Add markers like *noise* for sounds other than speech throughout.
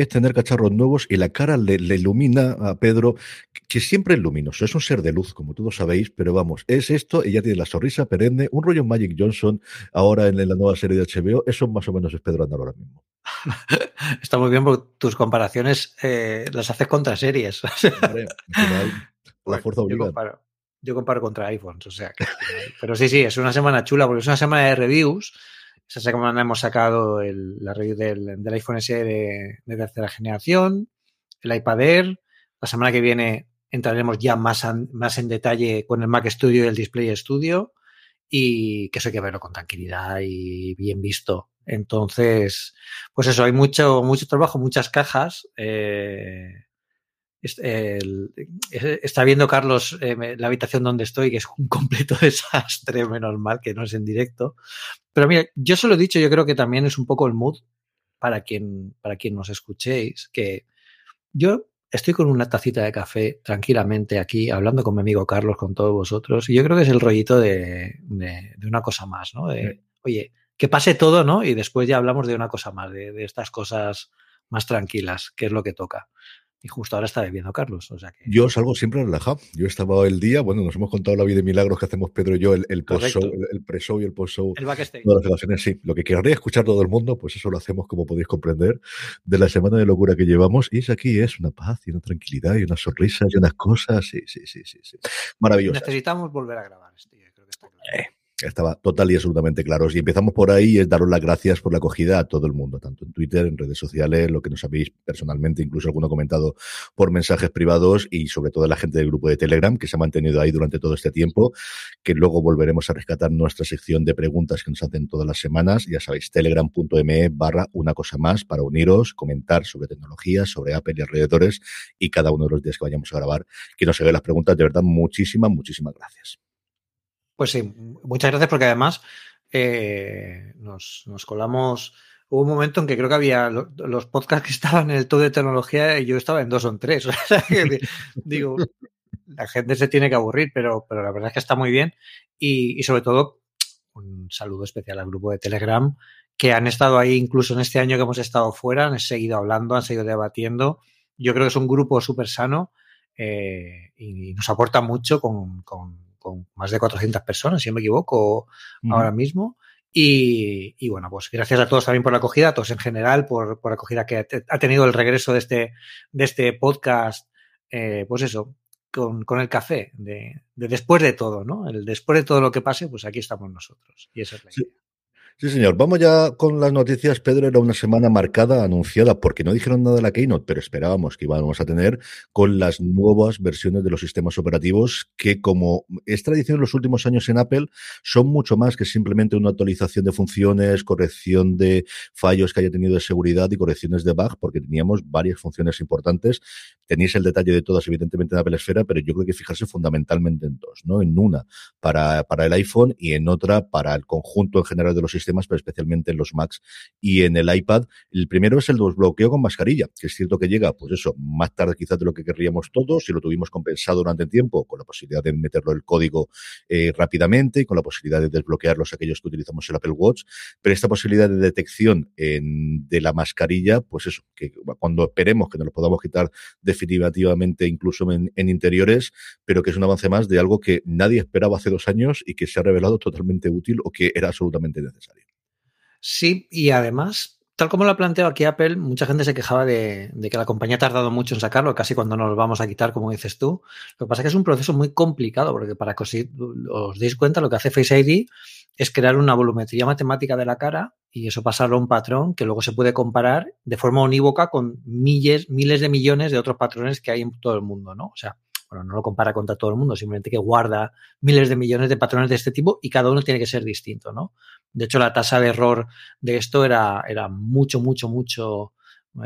Es tener cacharros nuevos y la cara le, le, ilumina a Pedro, que siempre es luminoso, es un ser de luz, como todos sabéis, pero vamos, es esto, ya tiene la sonrisa perenne, un rollo Magic Johnson ahora en, la nueva serie de HBO, eso más o menos es Pedro Andal ahora mismo. *laughs* Está muy bien porque tus comparaciones eh, las haces contra series. Hombre, final, *laughs* la fuerza yo, comparo, yo comparo contra iPhones, o sea, que, pero sí, sí, es una semana chula porque es una semana de reviews. Esa semana hemos sacado el, la review del, del, iPhone SE de, de, tercera generación, el iPad Air. La semana que viene entraremos ya más, más en detalle con el Mac Studio y el Display Studio. Y que eso hay que verlo con tranquilidad y bien visto. Entonces, pues eso, hay mucho, mucho trabajo, muchas cajas. Eh, el, está viendo Carlos eh, la habitación donde estoy, que es un *laughs* completo desastre, menos mal que no es en directo. Pero mira, yo se lo he dicho, yo creo que también es un poco el mood para quien, para quien nos escuchéis, que yo estoy con una tacita de café tranquilamente aquí, hablando con mi amigo Carlos, con todos vosotros, y yo creo que es el rollito de, de, de una cosa más, ¿no? De, sí. Oye, que pase todo, ¿no? Y después ya hablamos de una cosa más, de, de estas cosas más tranquilas, que es lo que toca y justo ahora está bebiendo Carlos. O sea que... Yo salgo siempre relajado. Yo estaba el día, bueno, nos hemos contado la vida de milagros que hacemos Pedro y yo, el, el post-show, el, el pre-show y el post-show. El backstage. Todas las relaciones, sí. Lo que querría escuchar todo el mundo, pues eso lo hacemos, como podéis comprender, de la semana de locura que llevamos. Y es aquí, es una paz y una tranquilidad y unas sonrisas y unas cosas. Sí, sí, sí, sí. sí. Maravilloso. Necesitamos volver a grabar, este, creo que está claro. Eh estaba total y absolutamente claros. Y empezamos por ahí, es daros las gracias por la acogida a todo el mundo, tanto en Twitter, en redes sociales, lo que nos habéis personalmente, incluso alguno comentado por mensajes privados y sobre todo la gente del grupo de Telegram que se ha mantenido ahí durante todo este tiempo, que luego volveremos a rescatar nuestra sección de preguntas que nos hacen todas las semanas. Ya sabéis, telegram.me barra una cosa más para uniros, comentar sobre tecnología, sobre Apple y alrededores y cada uno de los días que vayamos a grabar, que nos haga las preguntas. De verdad, muchísimas, muchísimas gracias. Pues sí, muchas gracias porque además eh, nos, nos, colamos. Hubo un momento en que creo que había lo, los podcasts que estaban en el top de tecnología y yo estaba en dos o en tres. *laughs* Digo, la gente se tiene que aburrir, pero, pero la verdad es que está muy bien. Y, y, sobre todo, un saludo especial al grupo de Telegram que han estado ahí incluso en este año que hemos estado fuera, han seguido hablando, han seguido debatiendo. Yo creo que es un grupo súper sano eh, y nos aporta mucho con, con con más de 400 personas, si no me equivoco, uh -huh. ahora mismo. Y, y, bueno, pues gracias a todos también por la acogida, a todos en general, por, por la acogida que ha, ha, tenido el regreso de este, de este podcast, eh, pues eso, con, con el café, de, de, después de todo, ¿no? El después de todo lo que pase, pues aquí estamos nosotros. Y esa es la idea. Sí. Señor. Vamos ya con las noticias. Pedro era una semana marcada, anunciada, porque no dijeron nada de la Keynote, pero esperábamos que íbamos a tener con las nuevas versiones de los sistemas operativos que, como es tradición en los últimos años en Apple, son mucho más que simplemente una actualización de funciones, corrección de fallos que haya tenido de seguridad y correcciones de bug, porque teníamos varias funciones importantes. Tenéis el detalle de todas, evidentemente, en Apple Esfera, pero yo creo que fijarse fundamentalmente en dos, ¿no? En una para, para el iPhone y en otra para el conjunto en general de los sistemas sistemas, pero especialmente en los Macs y en el iPad. El primero es el desbloqueo con mascarilla, que es cierto que llega, pues eso, más tarde quizás de lo que querríamos todos, y lo tuvimos compensado durante el tiempo, con la posibilidad de meterlo el código eh, rápidamente y con la posibilidad de desbloquearlos aquellos que utilizamos el Apple Watch, pero esta posibilidad de detección en, de la mascarilla, pues eso, que cuando esperemos que nos lo podamos quitar definitivamente incluso en interiores, pero que es un avance más de algo que nadie esperaba hace dos años y que se ha revelado totalmente útil o que era absolutamente necesario. Sí, y además, tal como lo ha planteado aquí Apple, mucha gente se quejaba de, que la compañía ha tardado mucho en sacarlo, casi cuando nos vamos a quitar, como dices tú. Lo que pasa es que es un proceso muy complicado, porque para que os, deis cuenta, lo que hace Face ID es crear una volumetría matemática de la cara y eso pasarlo a un patrón que luego se puede comparar de forma unívoca con miles, miles de millones de otros patrones que hay en todo el mundo, ¿no? O sea, bueno, no lo compara contra todo el mundo, simplemente que guarda miles de millones de patrones de este tipo y cada uno tiene que ser distinto, ¿no? De hecho, la tasa de error de esto era, era mucho, mucho, mucho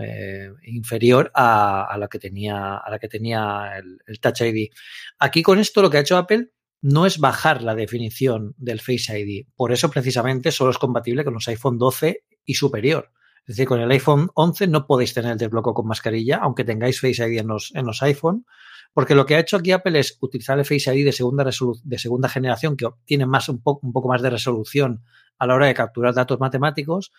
eh, inferior a, la que tenía, a la que tenía el, el Touch ID. Aquí con esto lo que ha hecho Apple no es bajar la definición del Face ID. Por eso, precisamente, solo es compatible con los iPhone 12 y superior. Es decir, con el iPhone 11 no podéis tener el desbloqueo con mascarilla, aunque tengáis Face ID en los, en los iPhone, porque lo que ha hecho aquí Apple es utilizar el Face ID de segunda, de segunda generación, que tiene más, un, un poco más de resolución a la hora de capturar datos matemáticos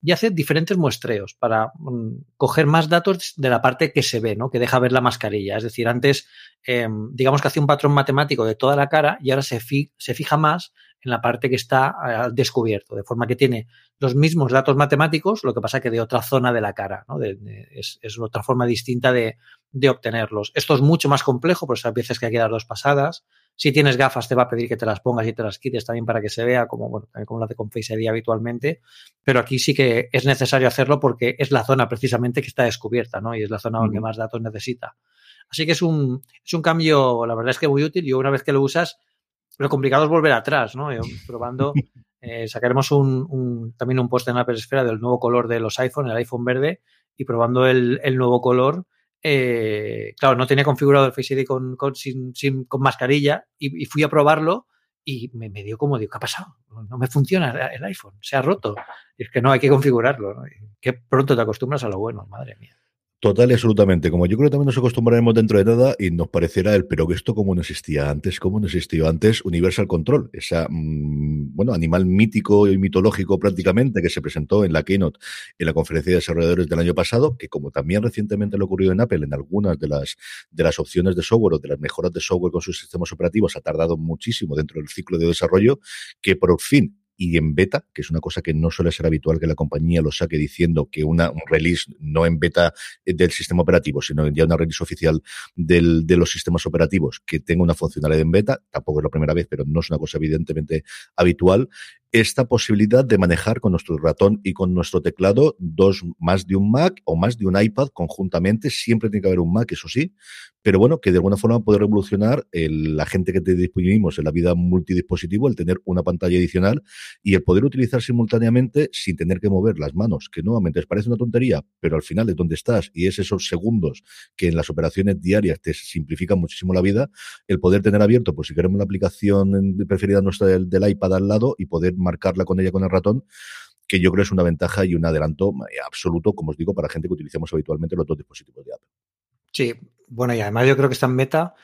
y hace diferentes muestreos para mm, coger más datos de la parte que se ve, ¿no? que deja ver la mascarilla. Es decir, antes, em, digamos que hacía un patrón matemático de toda la cara y ahora se, se fija más en la parte que está al descubierto, de forma que tiene los mismos datos matemáticos, lo que pasa que de otra zona de la cara, ¿no? es, es, otra forma distinta de, de, obtenerlos. Esto es mucho más complejo, por eso a veces que hay que dar dos pasadas. Si tienes gafas, te va a pedir que te las pongas y te las quites también para que se vea, como, bueno, como lo hace con Face ID habitualmente. Pero aquí sí que es necesario hacerlo porque es la zona precisamente que está descubierta, ¿no? Y es la zona donde más datos necesita. Así que es un, es un cambio, la verdad es que muy útil. Y una vez que lo usas, lo complicado es volver atrás, ¿no? Yo, *laughs* probando, eh, sacaremos un, un, también un post en Apple Esfera del nuevo color de los iPhone, el iPhone verde, y probando el, el nuevo color, eh, claro, no tenía configurado el Face ID con, con, sin, sin, con mascarilla y, fui a probarlo y me, me, dio como, digo, ¿qué ha pasado? No me funciona el iPhone, se ha roto. Y es que no, hay que configurarlo. ¿no? Que pronto te acostumbras a lo bueno, madre mía. Total y absolutamente. Como yo creo que también nos acostumbraremos dentro de nada y nos parecerá el, pero que esto como no existía antes, como no existió antes, Universal Control, esa, mmm, bueno, animal mítico y mitológico prácticamente que se presentó en la Keynote en la conferencia de desarrolladores del año pasado, que como también recientemente lo ocurrido en Apple, en algunas de las, de las opciones de software o de las mejoras de software con sus sistemas operativos ha tardado muchísimo dentro del ciclo de desarrollo, que por fin y en beta, que es una cosa que no suele ser habitual que la compañía lo saque diciendo que una, un release no en beta del sistema operativo, sino ya una release oficial del, de los sistemas operativos que tenga una funcionalidad en beta, tampoco es la primera vez, pero no es una cosa evidentemente habitual, esta posibilidad de manejar con nuestro ratón y con nuestro teclado dos, más de un Mac o más de un iPad conjuntamente. Siempre tiene que haber un Mac, eso sí, pero bueno, que de alguna forma puede revolucionar la gente que te disponimos en la vida multidispositivo, el tener una pantalla adicional y el poder utilizar simultáneamente sin tener que mover las manos, que nuevamente les parece una tontería, pero al final es donde estás y es esos segundos que en las operaciones diarias te simplifican muchísimo la vida, el poder tener abierto, pues si queremos la aplicación preferida nuestra del iPad al lado y poder marcarla con ella con el ratón, que yo creo es una ventaja y un adelanto absoluto, como os digo, para gente que utilicemos habitualmente los dos dispositivos de Apple. Sí, bueno, y además yo creo que está en beta.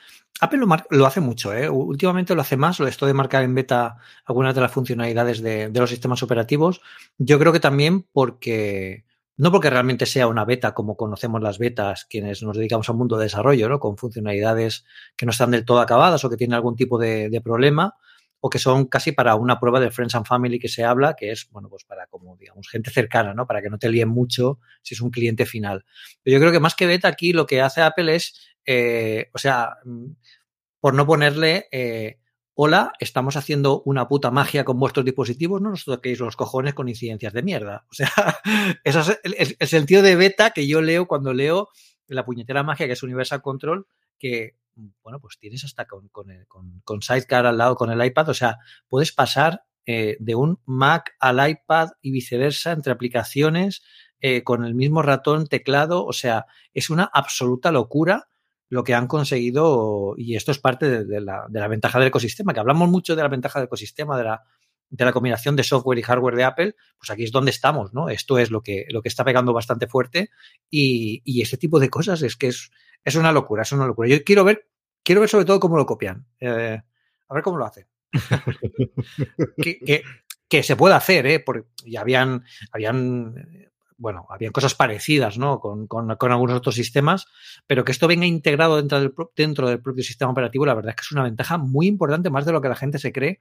Apple lo, lo hace mucho, ¿eh? Últimamente lo hace más, lo esto de marcar en beta algunas de las funcionalidades de, los sistemas operativos. Yo creo que también porque, no porque realmente sea una beta como conocemos las betas, quienes nos dedicamos al mundo de desarrollo, ¿no? Con funcionalidades que no están del todo acabadas o que tienen algún tipo de problema, o que son casi para una prueba de Friends and Family que se habla, que es, bueno, pues para como, digamos, gente cercana, ¿no? Para que no te líen mucho si es un cliente final. Pero yo creo que más que beta aquí lo que hace Apple es, eh, o sea, por no ponerle, eh, hola, estamos haciendo una puta magia con vuestros dispositivos, no nos toquéis los cojones con incidencias de mierda. O sea, *laughs* eso es el, el sentido de beta que yo leo cuando leo la puñetera magia que es Universal Control, que bueno, pues tienes hasta con, con, el, con, con, Sidecar al lado con el iPad, o sea, puedes pasar eh, de un Mac al iPad y viceversa entre aplicaciones eh, con el mismo ratón, teclado, o sea, es una absoluta locura lo que han conseguido y esto es parte de, la, de la ventaja del ecosistema, que hablamos mucho de la ventaja del ecosistema, de la, de la combinación de software y hardware de Apple, pues aquí es donde estamos, ¿no? Esto es lo que, lo que está pegando bastante fuerte y, y este tipo de cosas es que es, es una locura, es una locura. Yo quiero ver, quiero ver sobre todo cómo lo copian. Eh, a ver cómo lo hacen. *laughs* que, que, que, se puede hacer, ¿eh? Porque ya habían, habían, bueno, habían cosas parecidas, ¿no? Con, con, con, algunos otros sistemas, pero que esto venga integrado dentro del, dentro del propio sistema operativo, la verdad es que es una ventaja muy importante, más de lo que la gente se cree,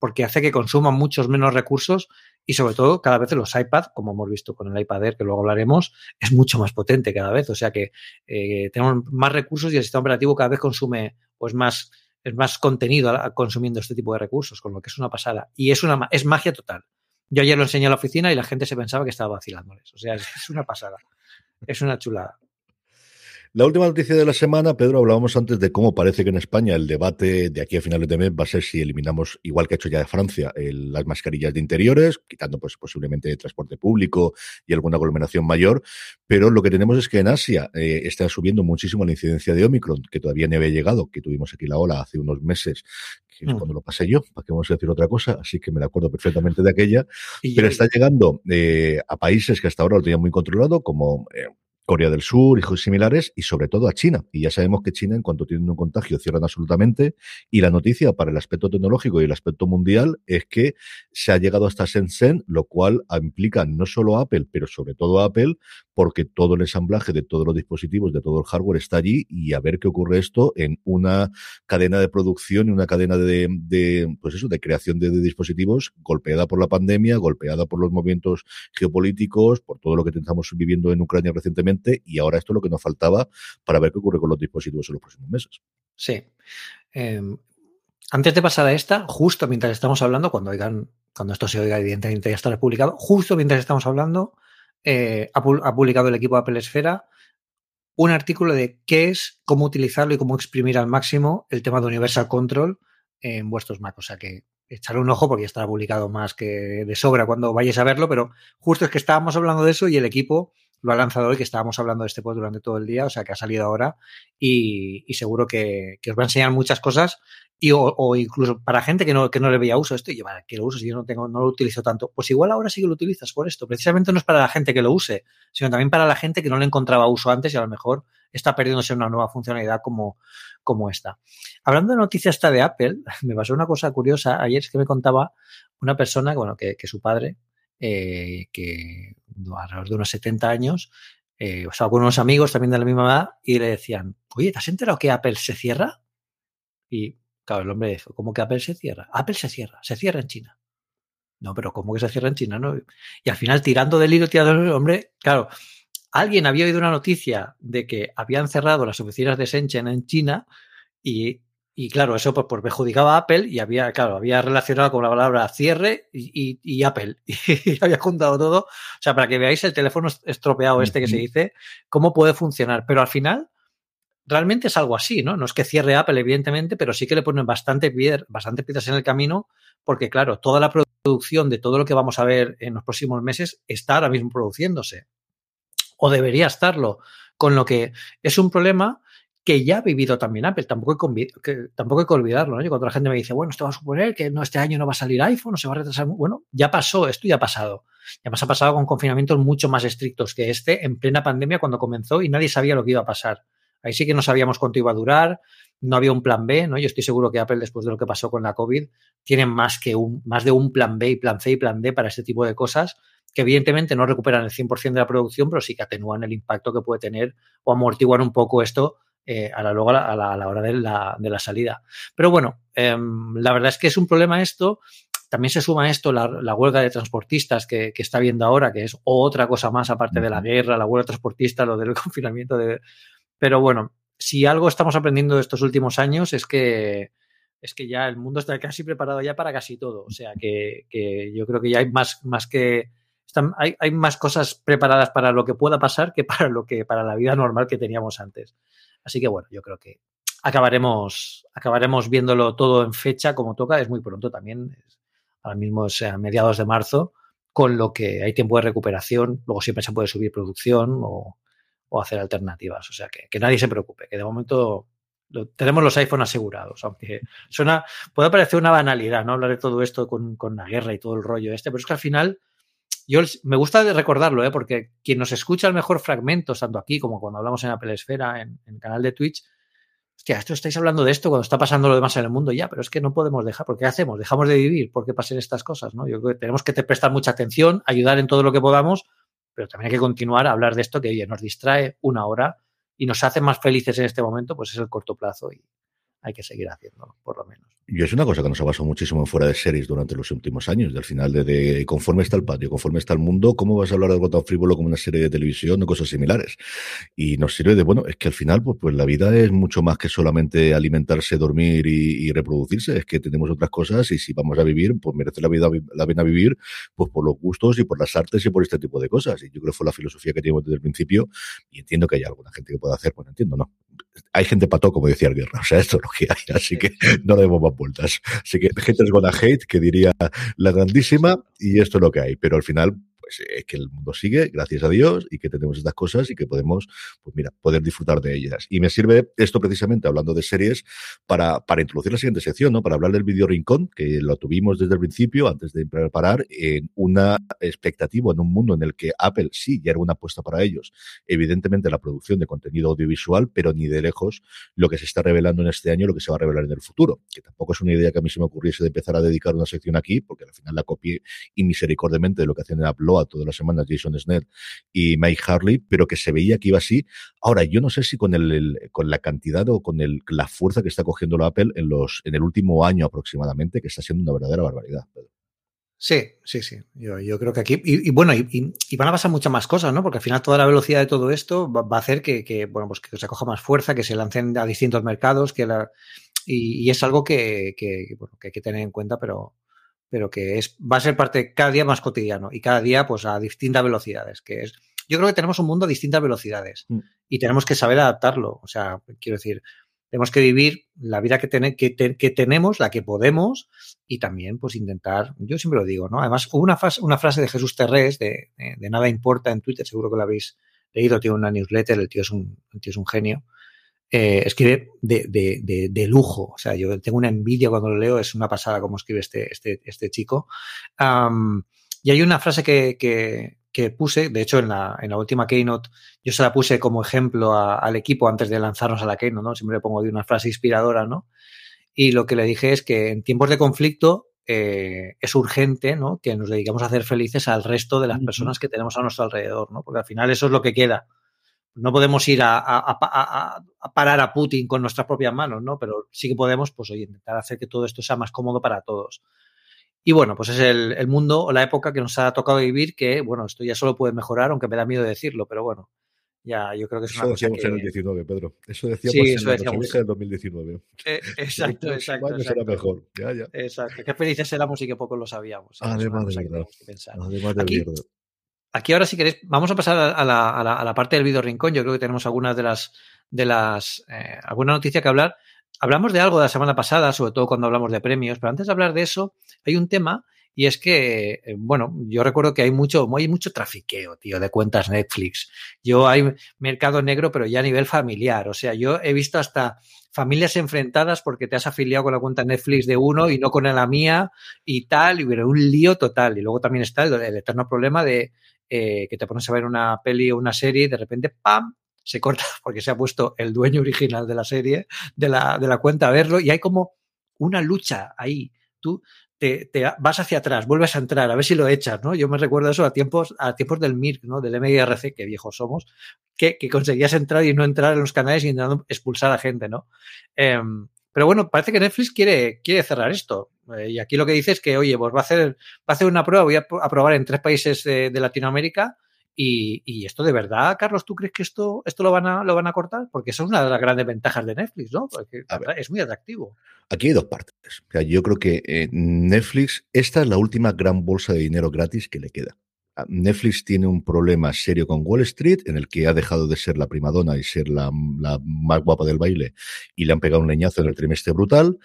porque hace que consuman muchos menos recursos y sobre todo cada vez los iPad, como hemos visto con el iPad Air, que luego hablaremos, es mucho más potente cada vez. O sea que eh, tenemos más recursos y el sistema operativo cada vez consume pues más, es más contenido consumiendo este tipo de recursos, con lo que es una pasada. Y es una es magia total. Yo ayer lo enseñé a la oficina y la gente se pensaba que estaba vacilándoles. O sea, es una pasada. Es una chulada. La última noticia de la semana, Pedro, hablábamos antes de cómo parece que en España el debate de aquí a finales de mes va a ser si eliminamos, igual que ha hecho ya de Francia, las mascarillas de interiores, quitando pues posiblemente transporte público y alguna aglomeración mayor. Pero lo que tenemos es que en Asia eh, está subiendo muchísimo la incidencia de Omicron, que todavía no había llegado, que tuvimos aquí la ola hace unos meses, que es mm. cuando lo pasé yo, para que vamos a decir otra cosa, así que me acuerdo perfectamente de aquella. pero está llegando eh, a países que hasta ahora lo tenían muy controlado, como eh, Corea del Sur, hijos similares, y sobre todo a China. Y ya sabemos que China, en cuanto tienen un contagio, cierran absolutamente. Y la noticia para el aspecto tecnológico y el aspecto mundial es que se ha llegado hasta Shenzhen, lo cual implica no solo a Apple, pero sobre todo a Apple, porque todo el ensamblaje de todos los dispositivos, de todo el hardware está allí y a ver qué ocurre esto en una cadena de producción y una cadena de, pues eso, de creación de, dispositivos golpeada por la pandemia, golpeada por los movimientos geopolíticos, por todo lo que estamos viviendo en Ucrania recientemente y ahora esto es lo que nos faltaba para ver qué ocurre con los dispositivos en los próximos meses. Sí. Em, antes de pasar a esta, justo mientras estamos hablando, cuando oigan, cuando esto se oiga, evidentemente ya estará publicado, justo mientras estamos hablando, eh, ha, publicado el equipo de Apple Esfera un artículo de qué es, cómo utilizarlo y cómo exprimir al máximo el tema de Universal Control en vuestros Mac. O sea que echarle un ojo porque ya estará publicado más que de sobra cuando vayáis a verlo, pero justo es que estábamos hablando de eso y el equipo lo ha lanzado hoy, que estábamos hablando de este post durante todo el día, o sea que ha salido ahora y, seguro que, os va a enseñar muchas cosas y o, incluso para gente que no, que no le veía uso esto y para que lo uso si yo no tengo, no lo utilizo tanto, pues igual ahora sí que lo utilizas por esto. Precisamente no es para la gente que lo use, sino también para la gente que no le encontraba uso antes y a lo mejor está perdiéndose una nueva funcionalidad como, como esta. Hablando de noticias esta de Apple, *laughs* me pasó una cosa curiosa. Ayer es que me contaba una persona, bueno, que, que su padre, eh, que alrededor de unos 70 años, eh, o sea, con unos amigos también de la misma edad, y le decían, oye, ¿te has enterado que Apple se cierra? Y claro, el hombre dijo, ¿cómo que Apple se cierra? Apple se cierra, se cierra en China. No, pero ¿cómo que se cierra en China? No? Y al final, tirando del hilo, tirando del hombre, claro, alguien había oído una noticia de que habían cerrado las oficinas de Shenzhen en China y y claro, eso pues, pues perjudicaba a Apple y había, claro, había relacionado con la palabra cierre y, Apple. *laughs* Y había juntado todo. O sea, para que veáis el teléfono estropeado este que se dice, cómo puede funcionar. Pero al final, realmente es algo así, ¿no? No es que cierre Apple, evidentemente, pero sí que le ponen bastante, bastante piedras en el camino, porque claro, toda la producción de todo lo que vamos a ver en los próximos meses está ahora mismo produciéndose. O debería estarlo. Con lo que es un problema que ya ha vivido también Apple, tampoco hay que, tampoco hay que olvidarlo, ¿no? cuando la gente me dice, bueno, esto va a suponer que no, este año no va a salir iPhone, o se va a retrasar, bueno, ya pasó, esto ya ha pasado. Ya ha pasado con confinamientos mucho más estrictos que este en plena pandemia cuando comenzó y nadie sabía lo que iba a pasar. Ahí sí que no sabíamos cuánto iba a durar, no había un plan B, ¿no? Yo estoy seguro que Apple, después de lo que pasó con la COVID, tiene más que un, más de un plan B y plan C y plan D para este tipo de cosas, que evidentemente no recuperan el 100% de la producción, pero sí que atenúan el impacto que puede tener o amortiguan un poco esto eh, a la, luego a la, hora de la, de la, salida. Pero bueno, em, la verdad es que es un problema esto. También se suma a esto la, huelga de transportistas que, está viendo ahora, que es otra cosa más aparte de la guerra, la huelga de transportistas, lo del *laughs* confinamiento. De... Pero bueno, si algo estamos aprendiendo de estos últimos años es que es que ya el mundo está casi preparado ya para casi todo. O sea que, yo creo que ya hay más, más que hay, hay, más cosas preparadas para lo que pueda pasar que para lo que para la vida normal que teníamos antes. Así que bueno, yo creo que acabaremos, acabaremos viéndolo todo en fecha como toca. Es muy pronto también. ahora mismo es a mediados de marzo, con lo que hay tiempo de recuperación. Luego siempre se puede subir producción o, hacer alternativas. O sea que, que, nadie se preocupe, que de momento tenemos los iPhone asegurados, aunque suena, puede parecer una banalidad, ¿no? Hablar de todo esto con, con la guerra y todo el rollo este, pero es que al final yo me gusta recordarlo, ¿eh? porque quien nos escucha el mejor fragmento, tanto aquí como cuando hablamos en Apple Esfera, en, el canal de Twitch, hostia, esto estáis hablando de esto cuando está pasando lo demás en el mundo ya, pero es que no podemos dejar, porque ¿qué hacemos? Dejamos de vivir porque pasen estas cosas, ¿no? Yo creo que tenemos que prestar mucha atención, ayudar en todo lo que podamos, pero también hay que continuar a hablar de esto que, oye, nos distrae una hora y nos hace más felices en este momento, pues es el corto plazo y hay que seguir haciéndolo, por lo menos. Y es una cosa que nos ha pasado muchísimo fuera de series durante los últimos años. Del final, de, conforme está el patio, conforme está el mundo, ¿cómo vas a hablar de algo tan frívolo como una serie de televisión o cosas similares? Y nos sirve de, bueno, es que al final, pues, pues la vida es mucho más que solamente alimentarse, dormir y, reproducirse. Es que tenemos otras cosas y si vamos a vivir, pues merece la vida la pena vivir, pues por los gustos y por las artes y por este tipo de cosas. Y yo creo que fue la filosofía que teníamos desde el principio y entiendo que hay alguna gente que pueda hacer, pues entiendo, no. Hay gente pato, como decía el Guerra. O sea, esto es lo que hay, así que no le demos más vueltas. Así que haters gonna hate, que diría la grandísima, y esto es lo que hay. Pero al final, pues es que el mundo sigue, gracias a Dios, y que tenemos estas cosas y que podemos, pues mira, poder disfrutar de ellas. Y me sirve esto precisamente, hablando de series, para, para introducir la siguiente sección, ¿no? Para hablar del video rincón, que lo tuvimos desde el principio, antes de preparar, en una expectativa, en un mundo en el que Apple sí ya era una apuesta para ellos. Evidentemente la producción de contenido audiovisual, pero ni de lejos lo que se está revelando en este año, lo que se va a revelar en el futuro, que tampoco es una idea que a mí se me ocurriese de empezar a dedicar una sección aquí, porque al final la copié y misericordiamente de lo que hacen en Apple todas las semanas Jason Snell y Mike Harley, pero que se veía que iba así. Ahora, yo no sé si con el, con la cantidad o con el, la fuerza que está cogiendo la Apple en los en el último año aproximadamente, que está siendo una verdadera barbaridad. Sí, sí, sí. Yo, creo que aquí. Y, bueno, y, van a pasar muchas más cosas, ¿no? Porque al final toda la velocidad de todo esto va, a hacer que, bueno, pues que se acoja más fuerza, que se lancen a distintos mercados, que y, es algo que, que, bueno, que hay que tener en cuenta, pero, pero que es, va a ser parte cada día más cotidiano y cada día pues a distintas velocidades, que es, yo creo que tenemos un mundo a distintas velocidades mm. y tenemos que saber adaptarlo, o sea, quiero decir, tenemos que vivir la vida que, que, que, tenemos, la que podemos y también pues intentar, yo siempre lo digo, ¿no? Además, hubo una, frase, una frase de Jesús Terrés de, de, Nada Importa en Twitter, seguro que lo habéis leído, tiene una newsletter, el tío es un, el tío es un genio, eh, escribe de, de, de, lujo. O sea, yo tengo una envidia cuando lo leo, es una pasada como escribe este, este, este chico. y hay una frase que, que, que, puse, de hecho, en la, en la última Keynote, yo se la puse como ejemplo al equipo antes de lanzarnos a la Keynote, ¿no? Siempre le pongo de una frase inspiradora, ¿no? Y lo que le dije es que en tiempos de conflicto eh, es urgente ¿no? que nos dedicamos a hacer felices al resto de las personas que tenemos a nuestro alrededor, ¿no? porque al final eso es lo que queda no podemos ir a, parar a Putin con nuestras propias manos, ¿no? Pero sí que podemos, pues, oye, intentar hacer que todo esto sea más cómodo para todos. Y bueno, pues es el, mundo o la época que nos ha tocado vivir, que, bueno, esto ya solo puede mejorar, aunque me da miedo decirlo, pero bueno, ya, yo creo que es una eso decíamos en el 19, Pedro. Eso decíamos sí, eso en decíamos. el 2019. Eh, exacto, *laughs* exacto. exacto. mejor. Ya, ya. Exacto. Qué felices éramos y que pocos lo sabíamos. Además de verdad. Además de verdad. Aquí ahora, si queréis, vamos a pasar a la, a la, parte del video rincón. Yo creo que tenemos algunas de las, de las, eh, alguna noticia que hablar. Hablamos de algo de la semana pasada, sobre todo cuando hablamos de premios, pero antes de hablar de eso, hay un tema y es que, eh, bueno, yo recuerdo que hay mucho, hay mucho trafiqueo, tío, de cuentas Netflix. Yo hay mercado negro, pero ya a nivel familiar. O sea, yo he visto hasta familias enfrentadas porque te has afiliado con la cuenta Netflix de uno y no con la mía y tal, y hubiera un lío total. Y luego también está el eterno problema de eh, que te pones a ver una peli o una serie y de repente, ¡pam! se corta *laughs* porque se ha puesto el dueño original de la serie, de la, de la cuenta a verlo y hay como una lucha ahí. Tú te, te, vas hacia atrás, vuelves a entrar, a ver si lo echas, ¿no? Yo me recuerdo eso a tiempos, a tiempos del MIRC, ¿no? Del MIRC, que viejos somos, que, que conseguías entrar y no entrar en los canales intentando expulsar a gente, ¿no? Eh, pero bueno, parece que Netflix quiere, quiere cerrar esto. Eh, y aquí lo que dice es que, oye, pues va a hacer, va a hacer una prueba, voy a, probar en tres países de, Latinoamérica. Y, y, esto de verdad, Carlos, ¿tú crees que esto, esto lo van a, lo van a cortar? Porque eso es una de las grandes ventajas de Netflix, ¿no? Porque es muy atractivo. Aquí hay dos partes. O sea, yo creo que eh, Netflix, esta es la última gran bolsa de dinero gratis que le queda. Netflix tiene un problema serio con Wall Street, en el que ha dejado de ser la primadona y ser la, más guapa del baile, y le han pegado un leñazo en el trimestre brutal.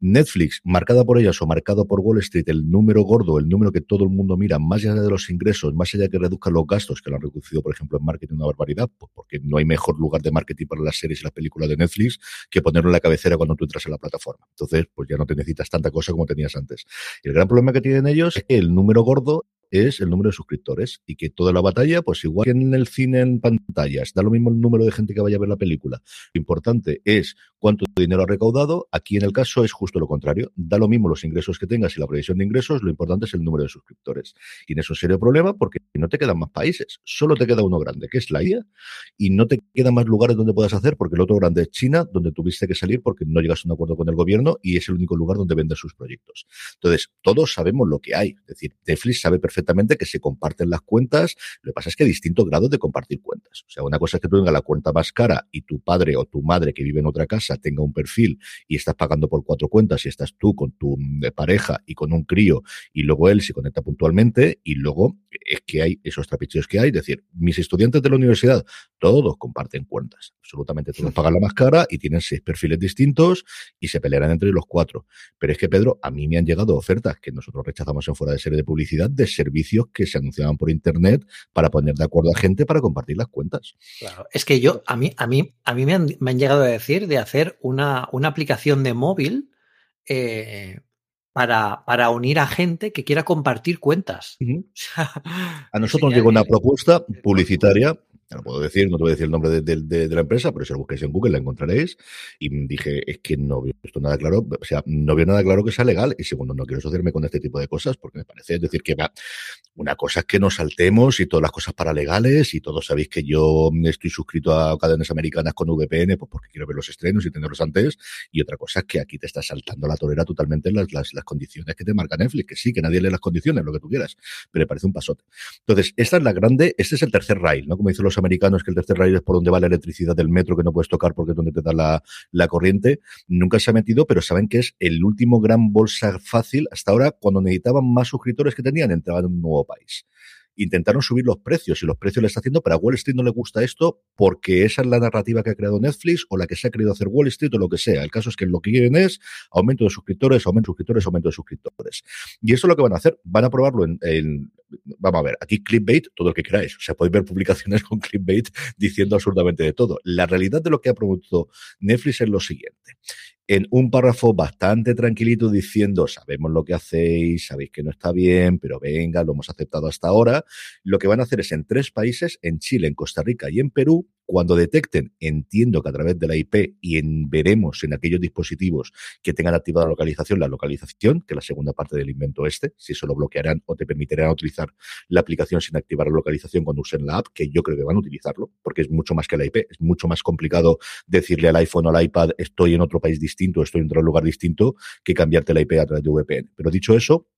Netflix, marcada por ellas o marcado por Wall Street, el número gordo, el número que todo el mundo mira, más allá de los ingresos, más allá de que reduzcan los gastos, que lo han reducido, por ejemplo, en marketing una barbaridad, pues porque no hay mejor lugar de marketing para las series y las películas de Netflix que ponerlo en la cabecera cuando tú entras en la plataforma. Entonces, pues ya no te necesitas tanta cosa como tenías antes. Y el gran problema que tienen ellos es el número gordo es el número de suscriptores y que toda la batalla, pues igual que en el cine en pantallas, da lo mismo el número de gente que vaya a ver la película. Lo importante es cuánto dinero ha recaudado. Aquí en el caso es justo lo contrario. Da lo mismo los ingresos que tengas y la previsión de ingresos, lo importante es el número de suscriptores. Y en eso es un serio problema porque no te quedan más países, solo te queda uno grande, que es la IA, y no te quedan más lugares donde puedas hacer porque el otro grande es China, donde tuviste que salir porque no llegas a un acuerdo con el gobierno y es el único lugar donde vender sus proyectos. Entonces, todos sabemos lo que hay. Es decir, Netflix sabe perfectamente que se comparten las cuentas. Lo que pasa es que hay distintos grados de compartir cuentas. O sea, una cosa es que tú tengas la cuenta más cara y tu padre o tu madre que vive en otra casa tenga un perfil y estás pagando por cuatro cuentas y estás tú con tu mm, pareja y con un crío y luego él se conecta puntualmente y luego es que hay esos trapicheos que hay. Es decir, mis estudiantes de la universidad, todos comparten cuentas. Absolutamente todos pagan la más cara y tienen seis perfiles distintos y se pelearán entre los cuatro. Pero es que, Pedro, a mí me han llegado ofertas que nosotros rechazamos en fuera de serie de publicidad de servicios que se anunciaban por internet para poner de acuerdo a gente para compartir las cuentas. Claro, es que yo, a mí, a mí, a mí me han, me han llegado a decir de hacer una, una aplicación de móvil eh, para, para, unir a gente que quiera compartir cuentas. Uh *laughs* -huh. o sea, a nosotros nos llegó una propuesta publicitaria no lo puedo decir, no te voy a decir el nombre de, la empresa, pero si lo busquáis en Google la encontraréis. Y dije, es que no veo esto nada claro, o sea, no veo nada claro que sea legal. Y segundo, no quiero asociarme con este tipo de cosas porque me parece, es decir, que va, una cosa es que nos saltemos y todas las cosas paralegales y todos sabéis que yo estoy suscrito a cadenas americanas con VPN pues porque quiero ver los estrenos y tenerlos antes. Y otra cosa es que aquí te está saltando la torera totalmente las, las, las condiciones que te marca Netflix, que sí, que nadie lee las condiciones, lo que tú quieras, pero me parece un pasote. Entonces, esta es la grande, este es el tercer rail, ¿no? Como dicen los americanos que el tercer rail es por donde va la electricidad del metro que no puedes tocar porque es donde te da la, la corriente. Nunca se ha metido, pero saben que es el último gran bolsa fácil. Hasta ahora, cuando necesitaban más suscriptores que tenían, entraban en un nuevo país intentaron subir los precios y los precios le está haciendo, pero a Wall Street no le gusta esto porque esa es la narrativa que ha creado Netflix o la que se ha querido hacer Wall Street o lo que sea. El caso es que lo que quieren es aumento de suscriptores, aumento de suscriptores, aumento de suscriptores. Y eso es lo que van a hacer. Van a probarlo en, vamos a ver, aquí clickbait, todo lo que queráis. O sea, podéis ver publicaciones *laughs* con clickbait diciendo absurdamente de todo. La realidad de lo que ha promovido Netflix es lo siguiente en un párrafo bastante tranquilito diciendo, sabemos lo que hacéis, sabéis que no está bien, pero venga, lo hemos aceptado hasta ahora. Lo que van a hacer es en tres países, en Chile, en Costa Rica y en Perú, cuando detecten, entiendo que a través de la IP y en, veremos en aquellos dispositivos que tengan activada la localización, la localización, que es la segunda parte del invento este, si eso lo bloquearán o te permitirán utilizar la aplicación sin activar la localización cuando usen la app, que yo creo que van a utilizarlo, porque es mucho más que la IP, es mucho más complicado decirle al iPhone o al iPad estoy en otro país distinto, estoy en otro lugar distinto, que cambiarte la IP a través de VPN. Pero dicho eso,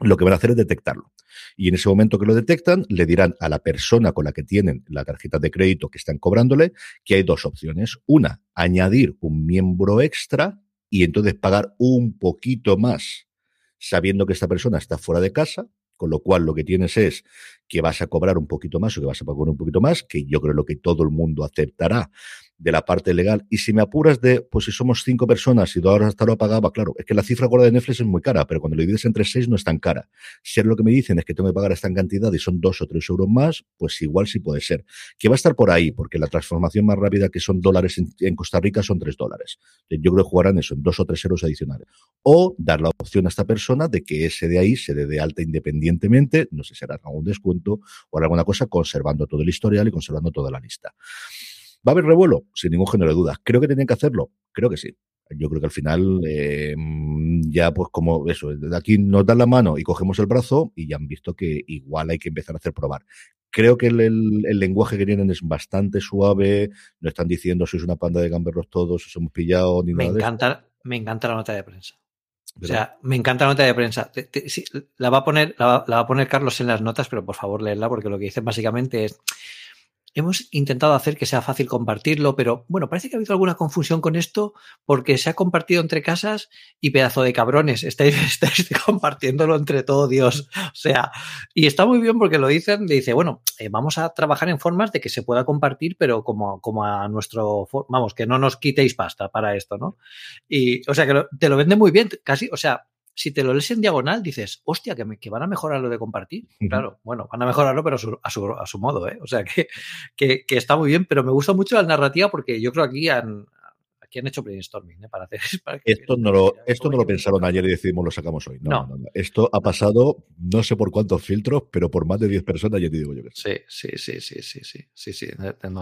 lo que van a hacer es detectarlo. Y en ese momento que lo detectan, le dirán a la persona con la que tienen la tarjeta de crédito que están cobrándole que hay dos opciones. Una, añadir un miembro extra y entonces pagar un poquito más sabiendo que esta persona está fuera de casa, con lo cual lo que tienes es que vas a cobrar un poquito más o que vas a pagar un poquito más, que yo creo lo que todo el mundo aceptará de la parte legal. Y si me apuras de, pues si somos cinco personas y ahora hasta lo pagaba, claro, es que la cifra gorda de Netflix es muy cara, pero cuando lo divides entre seis no es tan cara. Si es lo que me dicen es que tengo que pagar esta cantidad y son dos o tres euros más, pues igual sí puede ser. Que va a estar por ahí, porque la transformación más rápida que son dólares en, en Costa Rica son tres dólares. Yo creo que jugarán eso en dos o tres euros adicionales. O dar la opción a esta persona de que ese de ahí se dé de alta independientemente, no sé si hará algún descuento o alguna cosa, conservando todo el historial y conservando toda la lista. ¿Va a haber revuelo? Sin ningún género de dudas. ¿Creo que tienen que hacerlo? Creo que sí. Yo creo que al final, eh, ya pues como eso, de aquí nos dan la mano y cogemos el brazo y ya han visto que igual hay que empezar a hacer probar. Creo que el, el, el, lenguaje que tienen es bastante suave, no están diciendo sois una panda de gamberros todos, os hemos pillado, ni me nada encanta, de Me encanta la nota de prensa. ¿Verdad? O sea, me encanta la nota de prensa. Te, te, sí, la, va a poner, la, va, la va a poner Carlos en las notas, pero por favor léela porque lo que dicen básicamente es Hemos intentado hacer que sea fácil compartirlo, pero bueno, parece que ha habido alguna confusión con esto porque se ha compartido entre casas y pedazo de cabrones, estáis, *laughs* estáis compartiéndolo entre todo Dios. O sea, y está muy bien porque lo dicen, dice, bueno, eh, vamos a trabajar en formas de que se pueda compartir, pero como, como a nuestro, vamos, que no nos quitéis pasta para esto, ¿no? Y, o sea, que te lo vende muy bien, casi, o sea, si te lo lees en diagonal, dices, hostia, que, me, que van a mejorar lo de compartir. Uh -huh. Claro, bueno, van a mejorarlo, pero a su, a su, a su modo, ¿eh? O sea, *laughs* que, que, que, está muy bien, pero me gusta mucho la narrativa porque yo creo que aquí han, aquí han hecho brainstorming ¿eh? para hacer. *laughs* esto no lo, esto no lo pensaron ayer y decidimos lo sacamos hoy. No, no. Esto ha pasado no sé por cuántos filtros, pero por más de 10 personas, ya te digo yo que sí. Sí, sí, sí, sí, sí, sí, sí,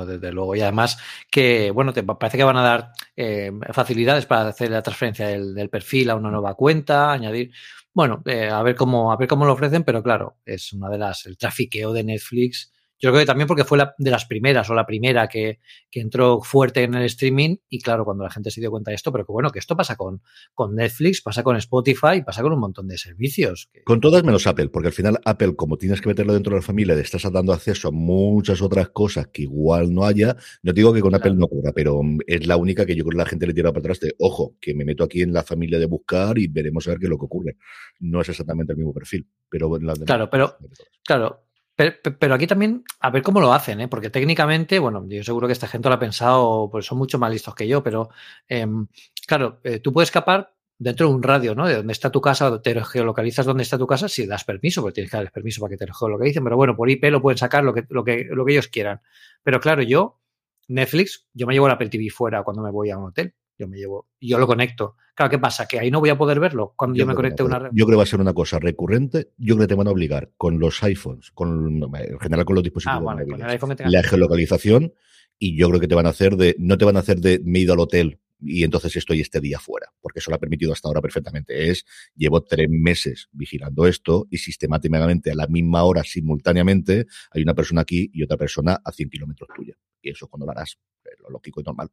desde luego. Y además que, bueno, te parece que van a dar eh, facilidades para hacer la transferencia del, perfil a una nueva cuenta, añadir. Bueno, eh, a ver cómo, a ver cómo lo ofrecen, pero claro, es una de las, el trafiqueo de Netflix yo creo que también porque fue la, de las primeras o la primera que, que, entró fuerte en el streaming y claro, cuando la gente se dio cuenta de esto, pero que bueno, que esto pasa con, con Netflix, pasa con Spotify, pasa con un montón de servicios. Con todas menos Apple, porque al final Apple, como tienes que meterlo dentro de la familia, le estás dando acceso a muchas otras cosas que igual no haya. No digo que con Apple no ocurra, pero es la única que yo creo que la gente le tira para atrás de, ojo, que me meto aquí en la familia de buscar y veremos a ver qué es lo que ocurre. No es exactamente el mismo perfil, pero la Claro, pero, claro, pero, aquí también, a ver cómo lo hacen, ¿eh? porque técnicamente, bueno, yo seguro que esta gente lo ha pensado, pues son mucho más listos que yo, pero em, claro, eh, tú puedes escapar dentro de un radio, ¿no? De dónde está tu casa, te geolocalizas dónde está tu casa si das permiso, porque tienes que dar permiso para que te lo geolocalicen, pero bueno, por IP lo pueden sacar lo que, lo que, lo que ellos quieran. Pero claro, yo, Netflix, yo me llevo la Apple TV fuera cuando me voy a un hotel yo me llevo, yo lo conecto. Claro, ¿qué pasa? Que ahí no voy a poder verlo cuando yo, me conecte a una red. Yo creo que va a ser una cosa recurrente. Yo creo que te van a obligar con los iPhones, con, en general con los dispositivos ah, móviles, la geolocalización y yo creo que te van a hacer de, no te van a hacer de me he ido al hotel y entonces estoy este día fuera, porque eso lo ha permitido hasta ahora perfectamente. Es, llevo tres meses vigilando esto y sistemáticamente a la misma hora, simultáneamente, hay una persona aquí y otra persona a 100 kilómetros tuya. Y eso cuando lo harás, lo lógico y normal.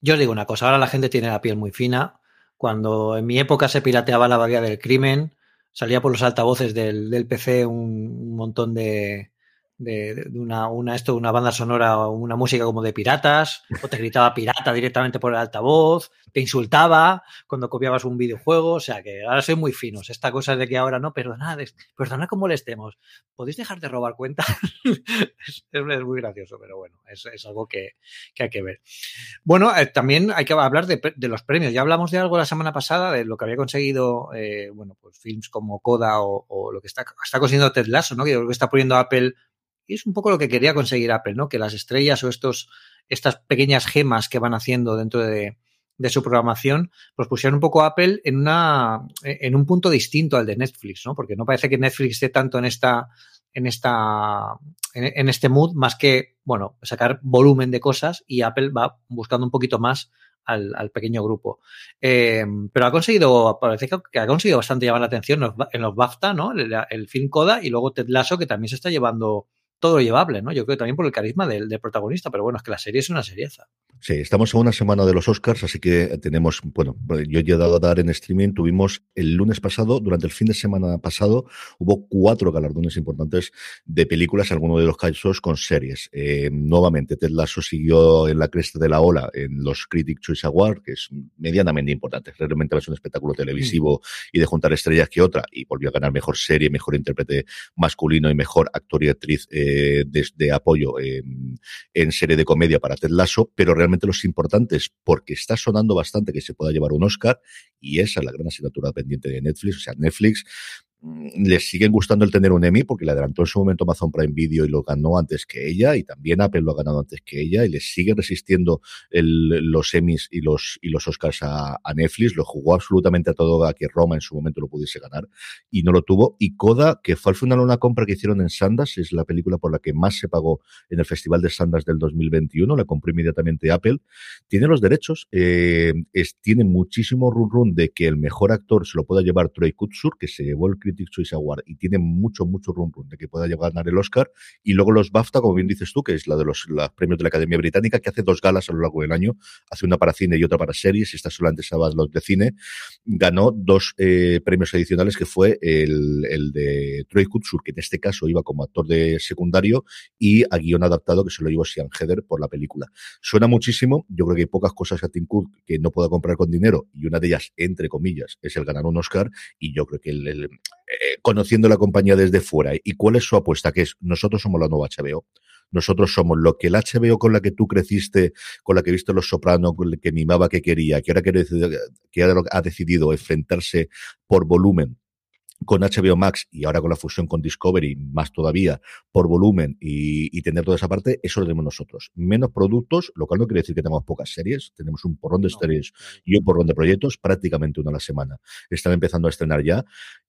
Yo os digo una cosa, ahora la gente tiene la piel muy fina. Cuando en mi época se pirateaba la bahía del crimen, salía por los altavoces del, PC un montón de, de, una, una, esto, una banda sonora o una música como de piratas, o te gritaba pirata directamente por el altavoz, te insultaba cuando copiabas un videojuego, o sea que ahora soy muy finos. Esta cosa de que ahora no, perdonad, perdonad que molestemos, ¿podéis dejar de robar cuentas? *laughs* es, muy gracioso, pero bueno, es, es algo que, que, hay que ver. Bueno, eh, también hay que hablar de, los premios. Ya hablamos de algo la semana pasada, de lo que había conseguido, eh, bueno, pues films como Coda o, lo que está, está consiguiendo Ted Lasso, ¿no? Que lo que está poniendo Apple es un poco lo que quería conseguir Apple, ¿no? Que las estrellas o estos, estas pequeñas gemas que van haciendo dentro de, de su programación, pues pusieron un poco Apple en una, en un punto distinto al de Netflix, ¿no? Porque no parece que Netflix esté tanto en esta, en esta, en, este mood, más que, bueno, sacar volumen de cosas y Apple va buscando un poquito más al, pequeño grupo. Eh, pero ha conseguido, parece que ha conseguido bastante llamar la atención en los BAFTA, ¿no? El, el, film Coda y luego Ted Lasso, que también se está llevando todo llevable, ¿no? Yo creo también por el carisma del, del, protagonista, pero bueno, es que la serie es una serieza. Sí, estamos a una semana de los Oscars, así que tenemos, bueno, yo he llegado a dar en streaming, tuvimos el lunes pasado, durante el fin de semana pasado, hubo cuatro galardones importantes de películas, algunos de los casos con series. Eh, nuevamente, Ted Lasso siguió en la cresta de la ola en los Critic Choice Awards, que es medianamente importante, realmente es un espectáculo televisivo mm. y de juntar estrellas que otra, y volvió a ganar mejor serie, mejor intérprete masculino y mejor actor y actriz eh, de, de, apoyo en, serie de comedia para Ted Lasso, pero realmente los importantes porque está sonando bastante que se pueda llevar un Oscar y esa es la gran asignatura pendiente de Netflix. O sea, Netflix les siguen gustando el tener un Emmy porque le adelantó en su momento Amazon Prime Video y lo ganó antes que ella y también Apple lo ha ganado antes que ella y les sigue resistiendo los Emmys y los, y los Oscars a, Netflix. Lo jugó absolutamente a todo a que Roma en su momento lo pudiese ganar y no lo tuvo. Y Coda, que fue al final una compra que hicieron en Sundance, es la película por la que más se pagó en el Festival de Sundance del 2021, la compró inmediatamente Apple. Tiene los derechos, eh, es, tiene muchísimo run run de que el mejor actor se lo pueda llevar Troy Kutsur, que se llevó el Critics Choice Award y tiene mucho, mucho rum rum de que pueda llegar a ganar el Oscar. Y luego los BAFTA, como bien dices tú, que es la de los, premios de la Academia Británica, que hace dos galas a lo largo del año, hace una para cine y otra para series, esta solamente estaba los de cine, ganó dos eh, premios adicionales que fue el, el de Troy Kutsur, que en este caso iba como actor de secundario, y a guion adaptado que se lo llevó Sian Heather por la película. Suena muchísimo, yo creo que hay pocas cosas a Tim Cook que no pueda comprar con dinero, y una de ellas, entre comillas, es el ganar un Oscar, y yo creo que el eh, conociendo la compañía desde fuera. ¿Y cuál es su apuesta? Que es, nosotros somos la nueva HBO. Nosotros somos lo que el HBO con la que tú creciste, con la que viste Los Sopranos, que mimaba que quería, que ahora, que, que ha decidido enfrentarse por volumen con HBO Max y ahora con la fusión con Discovery, más todavía por volumen y, tener toda esa parte, eso lo tenemos nosotros. Menos productos, lo cual no quiere decir que tengamos pocas series, tenemos un porrón de series y un porrón de proyectos, prácticamente una a la semana. Están empezando a estrenar ya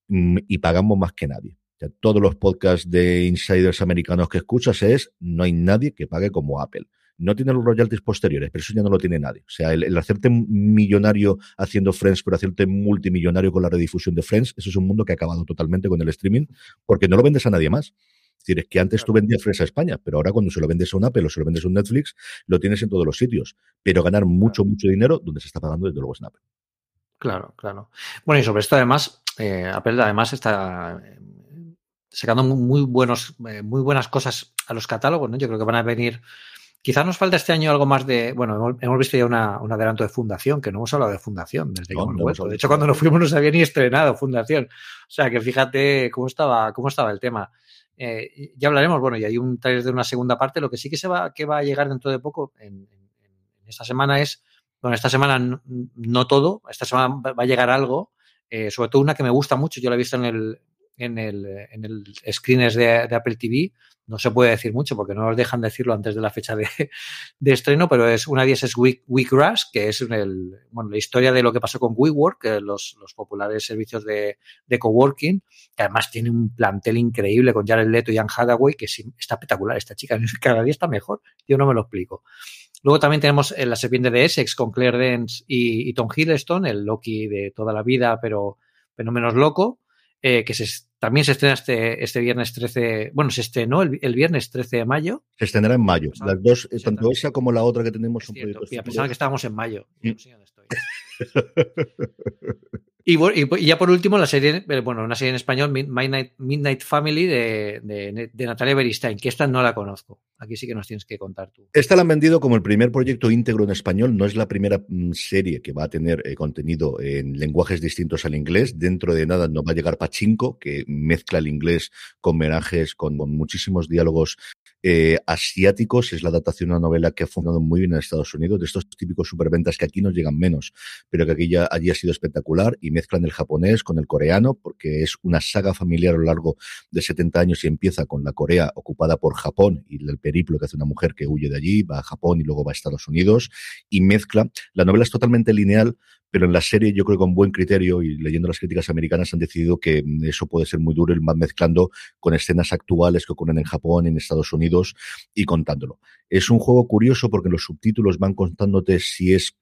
mm, y pagamos más que nadie. todos los podcasts de insiders americanos que escuchas es, no hay nadie que pague como Apple. No tiene los royalties posteriores, pero eso ya no lo tiene nadie. O sea, el, hacerte millonario haciendo Friends, pero hacerte multimillonario con la redifusión de Friends, eso es un mundo que ha acabado totalmente con el streaming, porque no lo vendes a nadie más. Es decir, es que antes tú vendías Friends a España, pero ahora cuando se lo vendes a un Apple o se lo vendes a un Netflix, lo tienes en todos los sitios. Pero ganar mucho, mucho dinero donde se está pagando desde luego es Apple. Claro, claro. Bueno, y sobre esto además, eh, Apple además está eh, sacando muy buenos, eh, muy buenas cosas a los catálogos, ¿no? Yo creo que van a venir Quizás nos falta este año algo más de. Bueno, hemos, visto ya una, un adelanto de Fundación, que no hemos hablado de Fundación desde que hemos vuelto. De hecho, cuando nos fuimos no se había ni estrenado Fundación. O sea que fíjate cómo estaba, cómo estaba el tema. Eh, ya hablaremos, bueno, y hay un trailer de una segunda parte. Lo que sí que se va, que va a llegar dentro de poco en, esta semana es. Bueno, esta semana no, todo, esta semana va a llegar algo, eh, sobre todo una que me gusta mucho, yo la he visto en el, en el, en el screeners de Apple TV, no se puede decir mucho porque no nos dejan decirlo antes de la fecha de, *laughs* estreno, pero es una de esas es WeCrash, que es el, bueno, la historia de lo que pasó con WeWork, los, los populares servicios de, de, coworking, que además tiene un plantel increíble con Jared Leto y Anne Hathaway, que está espectacular esta chica, *laughs* cada día está mejor, yo no me lo explico. Luego también tenemos La Serpiente de Essex con Claire Dance y, y Tom Hiddleston, el Loki de toda la vida, pero, pero menos loco. Eh, que se, también se estrena este, este viernes 13, bueno, se estrenó el, el, viernes 13 de mayo. Se estrenará en mayo. Las dos, tanto esa como la otra que tenemos son proyectos. Pensaba que estábamos en mayo. Mm. *laughs* Y, ya por último, la serie, eh, bueno, una serie en español, Midnight, Midnight Family de, de, Natalia Beristain, que esta no la conozco. Aquí sí que nos tienes que contar tú. Esta la han vendido como el primer proyecto íntegro en español. No es la primera mm, serie que va a tener eh, contenido en lenguajes distintos al inglés. Dentro de nada nos va a llegar Pachinko, que mezcla el inglés con menajes, con muchísimos diálogos eh, asiáticos. Es la adaptación de una novela que ha funcionado muy bien en Estados Unidos, de estos típicos superventas que aquí nos llegan menos, pero que aquí ya allí ha sido espectacular y mezclan el japonés con el coreano, porque es una saga familiar a lo largo de 70 años y empieza con la Corea ocupada por Japón y el periplo que hace una mujer que huye de allí, va a Japón y luego va a Estados Unidos y mezcla. La novela es totalmente lineal, pero en la serie yo creo que con buen criterio y leyendo las críticas americanas han decidido que eso puede ser muy duro y van mezclando con escenas actuales que ocurren en Japón, en Estados Unidos y contándolo. Es un juego curioso porque los subtítulos van contándote si es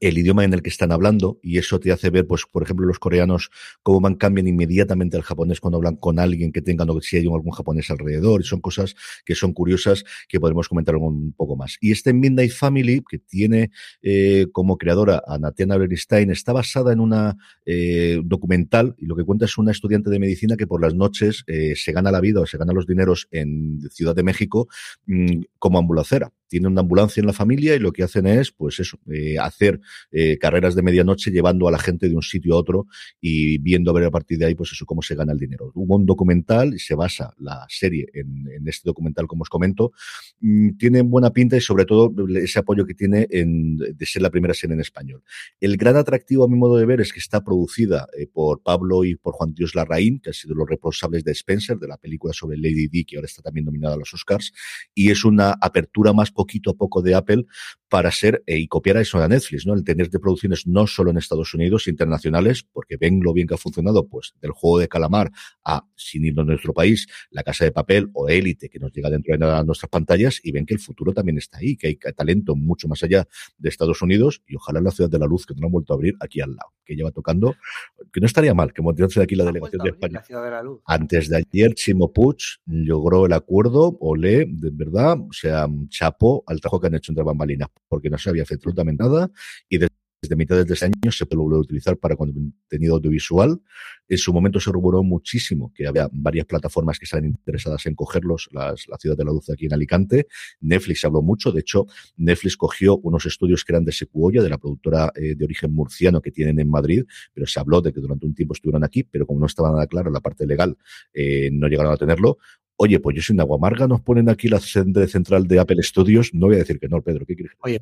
el idioma en el que están hablando y eso te hace ver, pues, por ejemplo, los coreanos cómo van cambian inmediatamente al japonés cuando hablan con alguien que tengan o si hay algún japonés alrededor y son cosas que son curiosas que podemos comentar un poco más. Y este Midnight Family que tiene eh, como creadora a Natiana Bernstein está basada en una eh, documental y lo que cuenta es una estudiante de medicina que por las noches eh, se gana la vida o se gana los dineros en Ciudad de México mm, como ambulancera tiene una ambulancia en la familia y lo que hacen es, pues eso, eh, hacer eh, carreras de medianoche llevando a la gente de un sitio a otro y viendo a ver a partir de ahí, pues eso, cómo se gana el dinero. Hubo un documental y se basa la serie en, este documental, como os comento. Mm, tiene buena pinta y sobre todo ese apoyo que tiene en, de ser la primera serie en español. El gran atractivo a mi modo de ver es que está producida eh, por Pablo y por Juan Dios Larraín, que han sido los responsables de Spencer, de la película sobre Lady Di, que ahora está también nominada a los Oscars, y es una apertura más poquito a poco de Apple para ser eh, y copiar a eso a Netflix, ¿no? El tener de producciones no solo en Estados Unidos, internacionales, porque ven lo bien que ha funcionado, pues, del juego de calamar a, sin ir a nuestro país, La Casa de Papel o Élite, que nos llega dentro de nuestras pantallas y ven que el futuro también está ahí, que hay talento mucho más allá de Estados Unidos y ojalá la Ciudad de la Luz, que no han vuelto a abrir aquí al lado, que lleva tocando, que no estaría mal que montarse aquí la delegación de España. Antes de ayer, Chimo Puig logró el acuerdo, olé, de verdad, o sea, chapo al trabajo que han hecho entre bambalinas porque no se había hecho absolutamente nada y desde mitad de ese año se puede volver a utilizar para contenido audiovisual. En su momento se rumoró muchísimo que había varias plataformas que estaban interesadas en cogerlos, las, la ciudad de la luz aquí en Alicante. Netflix habló mucho, de hecho, Netflix cogió unos estudios que eran de Secuoya, de la productora eh, de origen murciano que tienen en Madrid, pero se habló de que durante un tiempo estuvieron aquí, pero como no estaba nada claro la parte legal, eh, no llegaron a tenerlo. Oye, pues yo soy una aguamarga, nos ponen aquí la sede central de Apple Studios. No voy a decir que no, Pedro, ¿qué quieres? Oye,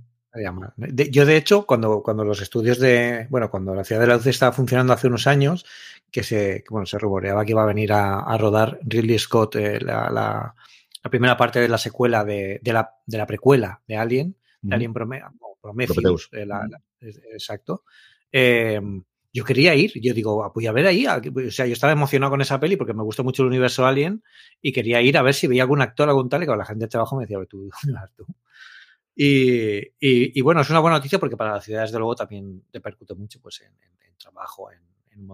yo de hecho, cuando, cuando los estudios de, bueno, cuando la ciudad de la luz estaba funcionando hace unos años, que se, bueno, se rumoreaba que iba a venir a, rodar Ridley Scott, eh, la, primera parte de la secuela de, la, de la, precuela de Alien, de Alien Prometheus, eh, exacto. Em, yo quería ir, yo digo, ah, voy a ver ahí, o sea, yo estaba emocionado con esa peli porque me gustó mucho el universo Alien y quería ir a ver si veía algún actor, algún tal, y con la gente de trabajo me decía, tú, *laughs* tú. Y, y, bueno, es una buena noticia porque para la ciudad, desde luego, también repercute mucho pues, en, trabajo, en, un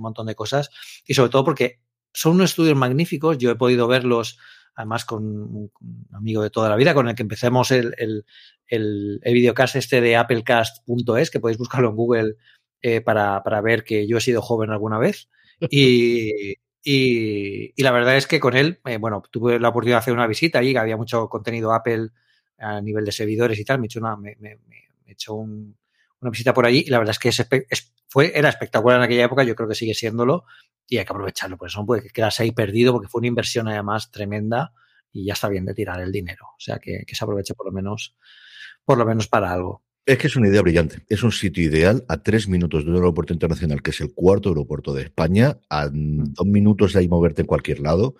montón de, cosas. Y sobre todo porque son unos estudios magníficos. Yo he podido verlos, además, con un amigo de toda la vida, con el que empecemos el, el, el, videocast este de applecast.es, que podéis buscarlo en Google eh, para, para, ver que yo he sido joven alguna vez. Y, y, la verdad es que con él, eh, bueno, tuve la oportunidad de hacer una visita allí, que había mucho contenido Apple a nivel de servidores y tal. Me he hecho una, me, me, he hecho una visita por allí y la verdad es que fue, era espectacular en aquella época, yo creo que sigue siéndolo y hay que aprovecharlo, por eso no puede quedarse ahí perdido porque fue una inversión además tremenda y ya está bien de tirar el dinero. O sea que, que se aproveche por lo menos, por lo menos para algo. Es que es una idea brillante. Es un sitio ideal a tres minutos de un aeropuerto internacional, que es el cuarto aeropuerto de España, a mm. dos minutos de ahí moverte en cualquier lado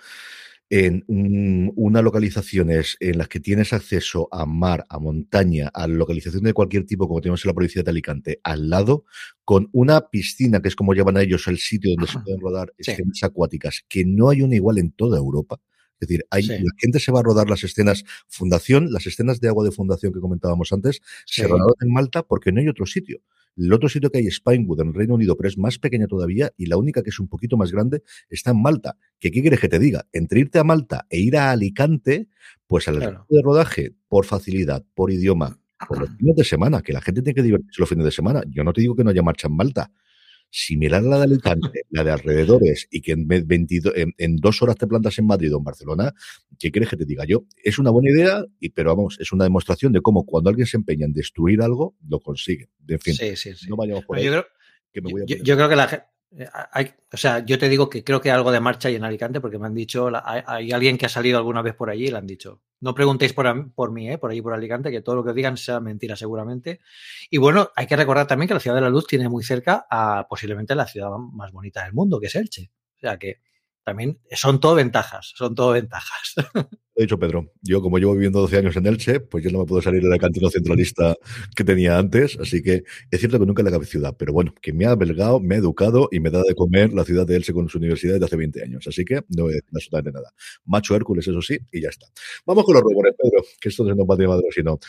en unas localizaciones en las que tienes acceso a mar, a montaña, a localización de cualquier tipo, como tenemos en la provincia de Alicante, al lado, con una piscina, que es como llaman a ellos el sitio donde se pueden rodar escenas acuáticas, que no hay una igual en toda Europa. Es decir, hay, la gente se va a rodar las escenas fundación, las escenas de agua de fundación que comentábamos antes, se rodaron en Malta porque no hay otro sitio. El otro sitio que hay es Spinewood en el Reino Unido, pero es más pequeña todavía y la única que es un poquito más grande está en Malta. ¿Qué quieres que te diga? Entre irte a Malta e ir a Alicante, pues al de rodaje, por facilidad, por idioma, por los fines de semana, que la gente tiene que divertirse los fines de semana. Yo no te digo que no haya marcha en Malta, similar a la de Alicante, la de alrededores, y que en, 22, en, dos horas te plantas en Madrid o en Barcelona, ¿qué quieres que te diga yo? Es una buena idea, y, pero vamos, es una demostración de cómo cuando alguien se empeña en destruir algo, lo consigue. En fin, sí, sí, sí. no vayamos por ahí. Yo creo, que yo creo que la gente eh, hay, o sea, yo te digo que creo que algo de marcha hay en Alicante porque me han dicho, hay, alguien que ha salido alguna vez por allí y le han dicho, no preguntéis por, por mí, eh, por allí por Alicante, que todo lo que digan sea mentira seguramente. Y bueno, hay que recordar también que la Ciudad de la Luz tiene muy cerca a posiblemente la ciudad más bonita del mundo, que es Elche. O sea que también son todo ventajas, son todo ventajas. *laughs* He dicho Pedro, yo como llevo viviendo 12 años en Elche, pues yo no me puedo salir de la cantina centralista que tenía antes, así que es cierto que nunca le cabe ciudad, pero bueno, que me ha belgado, me ha educado y me da de comer la ciudad de Elche con su universidad de hace 20 años, así que no voy a decir absolutamente nada. Macho Hércules, eso sí, y ya está. Vamos con los rumores, Pedro, que esto no es un de madre, sino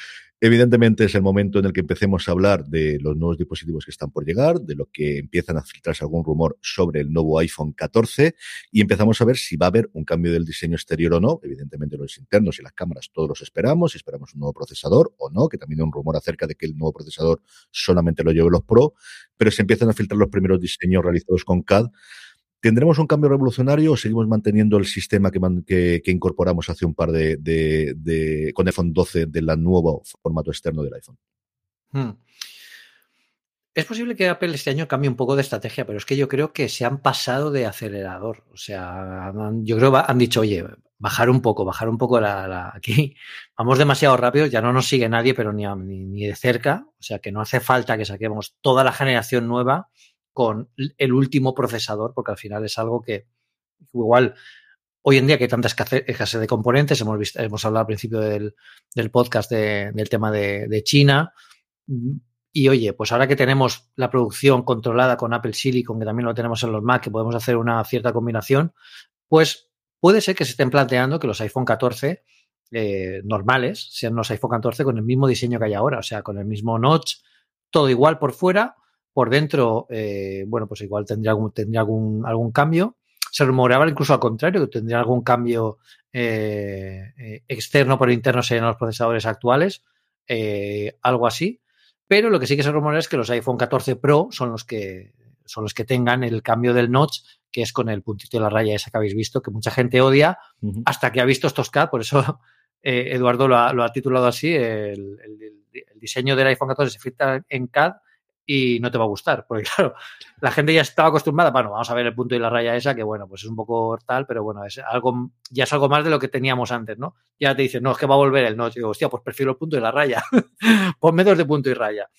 Evidentemente es el momento en el que empecemos a hablar de los nuevos dispositivos que están por llegar, de lo que empiezan a filtrarse algún rumor sobre el nuevo iPhone 14 y empezamos a ver si va a haber un cambio del diseño exterior o no. Evidentemente los internos y las cámaras todos los esperamos, esperamos un nuevo procesador o no, que también hay un rumor acerca de que el nuevo procesador solamente lo lleve los Pro, pero se empiezan a filtrar los primeros diseños realizados con CAD. ¿Tendremos un cambio revolucionario o seguimos manteniendo el sistema que, incorporamos hace un par de, de, con iPhone 12 del nuevo formato externo del iPhone? Hmm. Es posible que Apple este año cambie un poco de estrategia, pero es que yo creo que se han pasado de acelerador. O sea, yo creo que han dicho, oye, bajar un poco, bajar un poco aquí. *laughs* Vamos demasiado rápido, ya no nos sigue nadie, pero ni de cerca. O sea, que no hace falta que saquemos toda la generación nueva con el último procesador, porque al final es algo que igual hoy en día que hay tanta escasez de componentes, hemos, visto, hemos hablado al principio del, podcast del tema de, China. Y oye, pues ahora que tenemos la producción controlada con Apple Silicon, que también lo tenemos en los Mac, que podemos hacer una cierta combinación, pues puede ser que se estén planteando que los iPhone 14 eh, normales sean los iPhone 14 con el mismo diseño que hay ahora, o sea, con el mismo notch, todo igual por fuera, por dentro, eh, bueno, pues igual tendría algún, tendría algún, algún cambio. Se rumoreaba incluso al contrario, que tendría algún cambio eh, eh, externo por interno serían los procesadores actuales, algo así. Pero lo que sí que se rumorea es que los iPhone 14 Pro son los que son los que tengan el cambio del notch, que es con el puntito de la raya esa que habéis visto, que mucha gente odia, hasta que ha visto estos CAD, por eso *laughs* Eduardo lo ha, titulado así, el, diseño del iPhone 14 se filtra en CAD y no te va a gustar, porque *laughs* claro, la gente ya estaba acostumbrada, bueno, vamos a ver el punto y la raya esa, que bueno, pues es un poco tal, pero bueno, es algo, ya es algo más de lo que teníamos antes, ¿no? Ya te dicen, no, es que va a volver el no, digo, hostia, pues prefiero el punto y la raya, *laughs* ponme dos de punto y raya.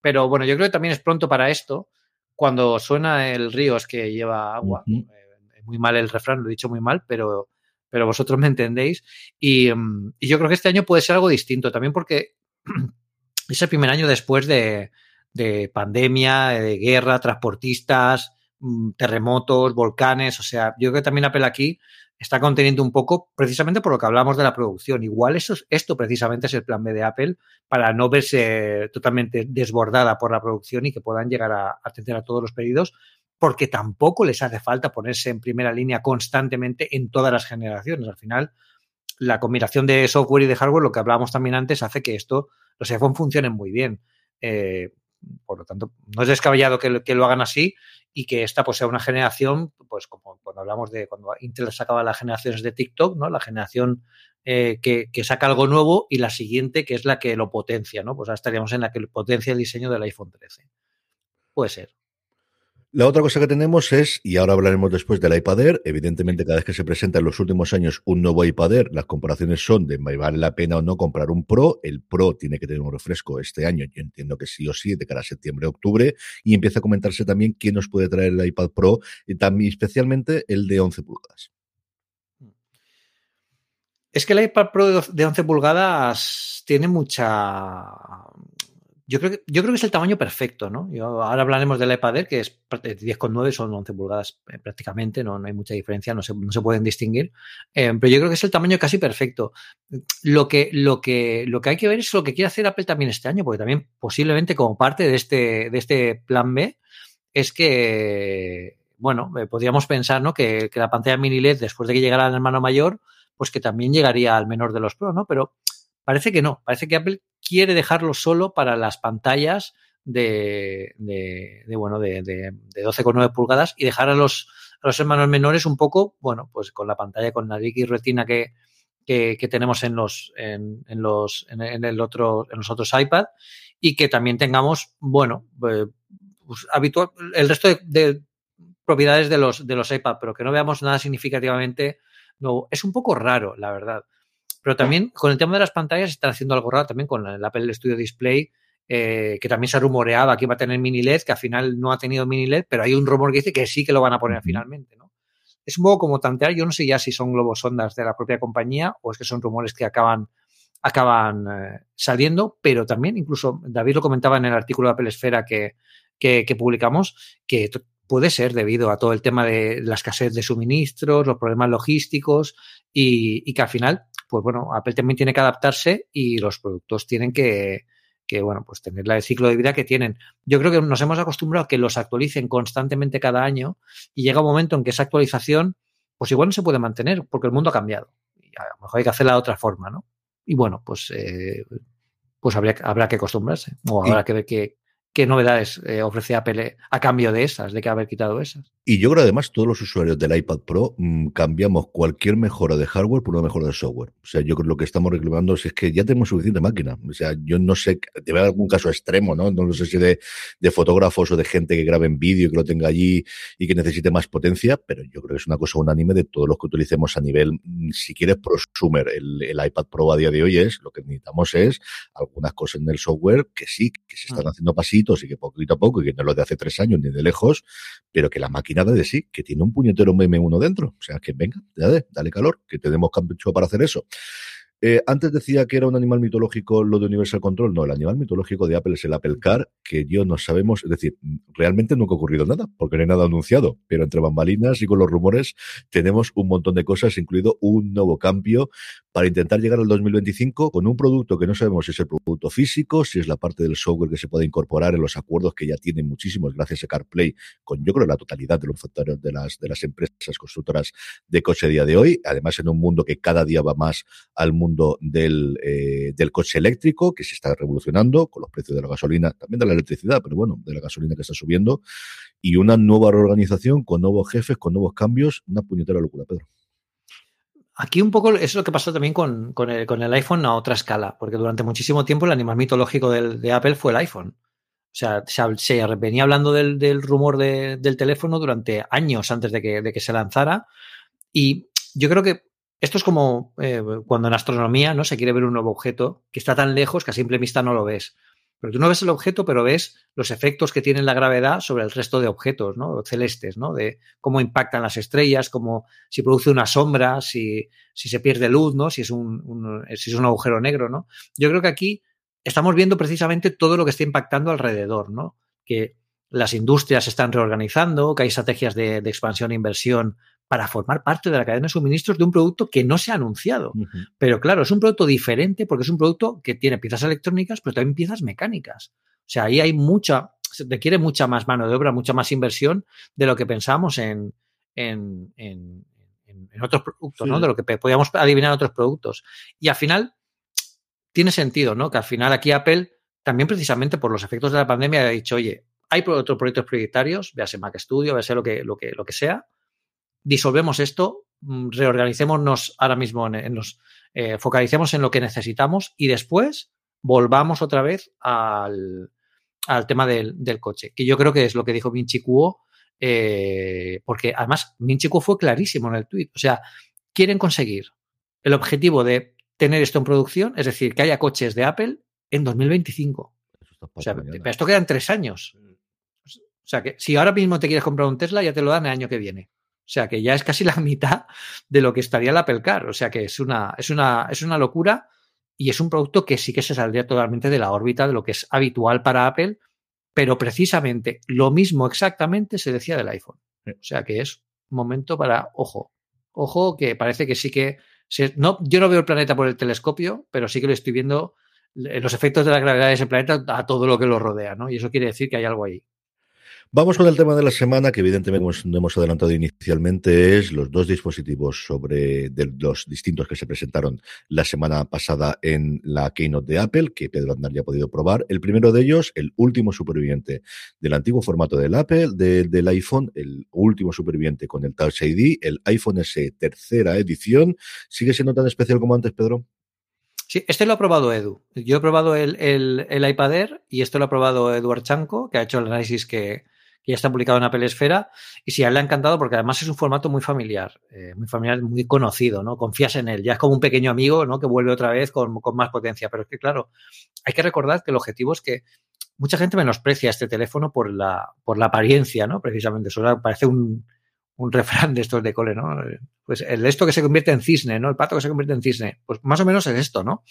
Pero bueno, yo creo que también es pronto para esto, cuando suena el río es que lleva agua. Eh, muy mal el refrán, lo he dicho muy mal, pero, pero vosotros me entendéis. Y, mm, y yo creo que este año puede ser algo distinto, también porque *clears throat* es el primer año después de, de pandemia, de guerra, transportistas, mm, terremotos, volcanes. O sea, yo creo que también Apple aquí está conteniendo un poco, precisamente por lo que hablamos de la producción. Igual eso, es- esto precisamente es el plan B de Apple para no verse totalmente desbordada por la producción y que puedan llegar a atender a todos los pedidos, porque tampoco les hace falta ponerse en primera línea constantemente en todas las generaciones. Al final, la combinación de software y de hardware, lo que hablábamos también antes, hace que esto, los iPhone funcionen muy bien. Eh, por lo tanto, no es descabellado que, lo- que lo hagan así y que esta pues sea una generación, pues como cuando hablamos de cuando Intel sacaba las generaciones de TikTok, ¿no? La generación eh, que, que saca algo nuevo y la siguiente que es la que lo potencia, ¿no? Pues ahora estaríamos en la que potencia el diseño del iPhone 13. Puede ser. La otra cosa que tenemos es, y ahora hablaremos después del iPad Air, evidentemente cada vez que se presenta en los últimos años un nuevo iPad Air, las comparaciones son de vale la pena o no comprar un Pro, el Pro tiene que tener un refresco este año, yo entiendo que sí o sí, de cara a septiembre, octubre, y empieza a comentarse también quién nos puede traer el iPad Pro, y también especialmente el de 11 pulgadas. Es que el iPad Pro de 11 pulgadas tiene mucha. Yo creo, que, yo creo que es el tamaño perfecto, ¿no? Yo, ahora hablaremos del iPad Air, que es pr- eh, 10,9, son 11 pulgadas eh, prácticamente, no, no hay mucha diferencia, no se, no se pueden distinguir. Eh, pero yo creo que es el tamaño casi perfecto. Lo que, lo, que, lo que hay que ver es lo que quiere hacer Apple también este año, porque también posiblemente como parte de este, de este plan B es que, bueno, podríamos pensar, ¿no? Que, que la pantalla mini LED, después de que llegara el hermano mayor, pues que también llegaría al menor de los Pro, ¿no? Pero parece que no, parece que Apple quiere dejarlo solo para las pantallas de, de, bueno, de, de, de 12,9 pulgadas y dejar a los, a los hermanos menores un poco, bueno, pues con la pantalla con la X retina que, que, tenemos en los, en, en los, en, en, el otro, en los otros iPad y que también tengamos, bueno, eh, pues habitual, el resto de, de propiedades de los, de los iPad, pero que no veamos nada significativamente nuevo. Es un poco raro, la verdad. Pero también con el tema de las pantallas están haciendo algo raro también con el Apple Studio Display, eh, que también se rumoreaba que iba a tener mini LED, que al final no ha tenido mini LED, pero hay un rumor que dice que sí que lo van a poner finalmente, ¿no? Es un poco como tantear, yo no sé ya si son globos ondas de la propia compañía o es que son rumores que acaban, acaban eh, saliendo, pero también incluso David lo comentaba en el artículo de Apple Esfera que, que, que publicamos, que puede ser debido a todo el tema de la escasez de suministros, los problemas logísticos y, y, que al final, pues bueno, Apple también tiene que adaptarse y los productos tienen que, que, bueno, pues tener el ciclo de vida que tienen. Yo creo que nos hemos acostumbrado a que los actualicen constantemente cada año y llega un momento en que esa actualización, pues igual no se puede mantener porque el mundo ha cambiado y a lo mejor hay que hacerla de otra forma, ¿no? Y bueno, pues, eh, pues habría, habrá que acostumbrarse o habrá que ver qué, qué novedades eh, ofrece Apple a cambio de esas, de que haber quitado esas. Y yo creo además todos los usuarios del iPad Pro mmm, cambiamos cualquier mejora de hardware por una mejora de software. O sea, yo creo que lo que estamos reclamando es que ya tenemos suficiente máquina. O sea, yo no sé, debe haber algún caso extremo, ¿no? No sé si de, de fotógrafos o de gente que grabe en vídeo y que lo tenga allí y que necesite más potencia, pero yo creo que es una cosa unánime de todos los que utilicemos a nivel, mm, si quieres, prosumer. El, el iPad Pro a día de hoy es, lo que necesitamos es algunas cosas en el software que sí, que se están haciendo y que poquito a poco, y que no lo de hace tres años ni de lejos, pero que la máquina de sí, que tiene un puñetero MM1 dentro. O sea, que venga, dale, dale calor, que tenemos campo para hacer eso. Eh, antes decía que era un animal mitológico lo de Universal Control. No, el animal mitológico de Apple es el Apple Car, que yo no sabemos, es decir, realmente nunca ha ocurrido nada, porque no hay nada anunciado, pero entre bambalinas y con los rumores tenemos un montón de cosas, incluido un nuevo cambio para intentar llegar al 2025 con un producto que no sabemos si es el producto físico, si es la parte del software que se puede incorporar en los acuerdos que ya tienen muchísimos gracias a CarPlay, con yo creo la totalidad de los factores de las, de las empresas constructoras de coche a día de hoy, además en un mundo que cada día va más al mundo mundo del, eh, del coche eléctrico que se está revolucionando con los precios de la gasolina, también de la electricidad, pero bueno, de la gasolina que está subiendo, y una nueva reorganización con nuevos jefes, con nuevos cambios, una puñetera locura, Pedro. Aquí un poco es lo que pasó también con, con, el, con el iPhone a otra escala, porque durante muchísimo tiempo el animal mitológico del, de Apple fue el iPhone. O sea, se, se venía hablando del, del rumor de, del teléfono durante años antes de que, de que se lanzara. Y yo creo que esto es como eh, cuando en astronomía no se quiere ver un nuevo objeto que está tan lejos que a simple vista no lo ves. Pero tú no ves el objeto, pero ves los efectos que tiene la gravedad sobre el resto de objetos, ¿no? Celestes, ¿no? De cómo impactan las estrellas, cómo si produce una sombra, si, si se pierde luz, ¿no? Si es un, si es un agujero negro, ¿no? Yo creo que aquí estamos viendo precisamente todo lo que está impactando alrededor, ¿no? Que las industrias se están reorganizando, que hay estrategias de, expansión e inversión para formar parte de la cadena de suministros de un producto que no se ha anunciado. Uh -huh. Pero claro, es un producto diferente porque es un producto que tiene piezas electrónicas, pero también piezas mecánicas. O sea, ahí hay mucha, se requiere mucha más mano de obra, mucha más inversión de lo que pensamos en, en, en, en otros productos, sí. ¿no? De lo que podíamos adivinar en otros productos. Y al final, tiene sentido, ¿no? Que al final aquí Apple, también precisamente por los efectos de la pandemia, ha dicho, oye, hay otros proyectos prioritarios, véase Mac Studio, véase lo que, lo que, lo que sea, disolvemos esto, mm, reorganicémonos ahora mismo, en, en los, eh, focalicemos en lo que necesitamos y después volvamos otra vez al, al tema del, del, coche, que yo creo que es lo que dijo Kuo, eh, porque además Kuo fue clarísimo en el tweet, o sea, quieren conseguir el objetivo de tener esto en producción, es decir, que haya coches de Apple en 2025. O sea, esto quedan tres años. O sea, que si ahora mismo te quieres comprar un Tesla, ya te lo dan el año que viene. O sea, que ya es casi *laughs* la mitad de lo que estaría el Apple Car. O sea, que es una, es una, es una locura y es un producto que sí que se saldría totalmente de la órbita de lo que es habitual para Apple, pero precisamente lo mismo exactamente se decía del iPhone. O sea, que es un momento para, ojo, ojo, que parece que sí que, se, no, yo no veo el planeta por el telescopio, pero sí que lo estoy viendo los efectos de la gravedad de ese planeta a todo lo que lo rodea, ¿no? Y eso quiere decir que hay algo ahí. Vamos con el tema de la semana, que evidentemente no hemos adelantado inicialmente, es los dos dispositivos sobre de los distintos que se presentaron la semana pasada en la Keynote de Apple, que Pedro Andar ya ha podido probar. El primero de ellos, el último superviviente del antiguo formato del Apple, de, del iPhone, el último superviviente con el Touch ID, el iPhone S tercera edición. ¿Sigue siendo tan especial como antes, Pedro? Sí, este lo ha probado Edu. Yo he probado el, el, el iPad Air y esto lo ha probado Eduard Chanco, que ha hecho el análisis que ya está publicado en Apple Esfera. Y sí, a él le ha encantado porque además es un formato muy familiar, eh, muy familiar, muy conocido, ¿no? Confías en él. Ya es como un pequeño amigo, ¿no? Que vuelve otra vez con, con más potencia. Pero es que, claro, hay que recordar que el objetivo es que mucha gente menosprecia este teléfono por la, por la apariencia, ¿no? Precisamente. Eso parece un, un refrán de estos de cole, ¿no? Pues el esto que se convierte en cisne, ¿no? El pato que se convierte en cisne. Pues más o menos es esto, ¿no?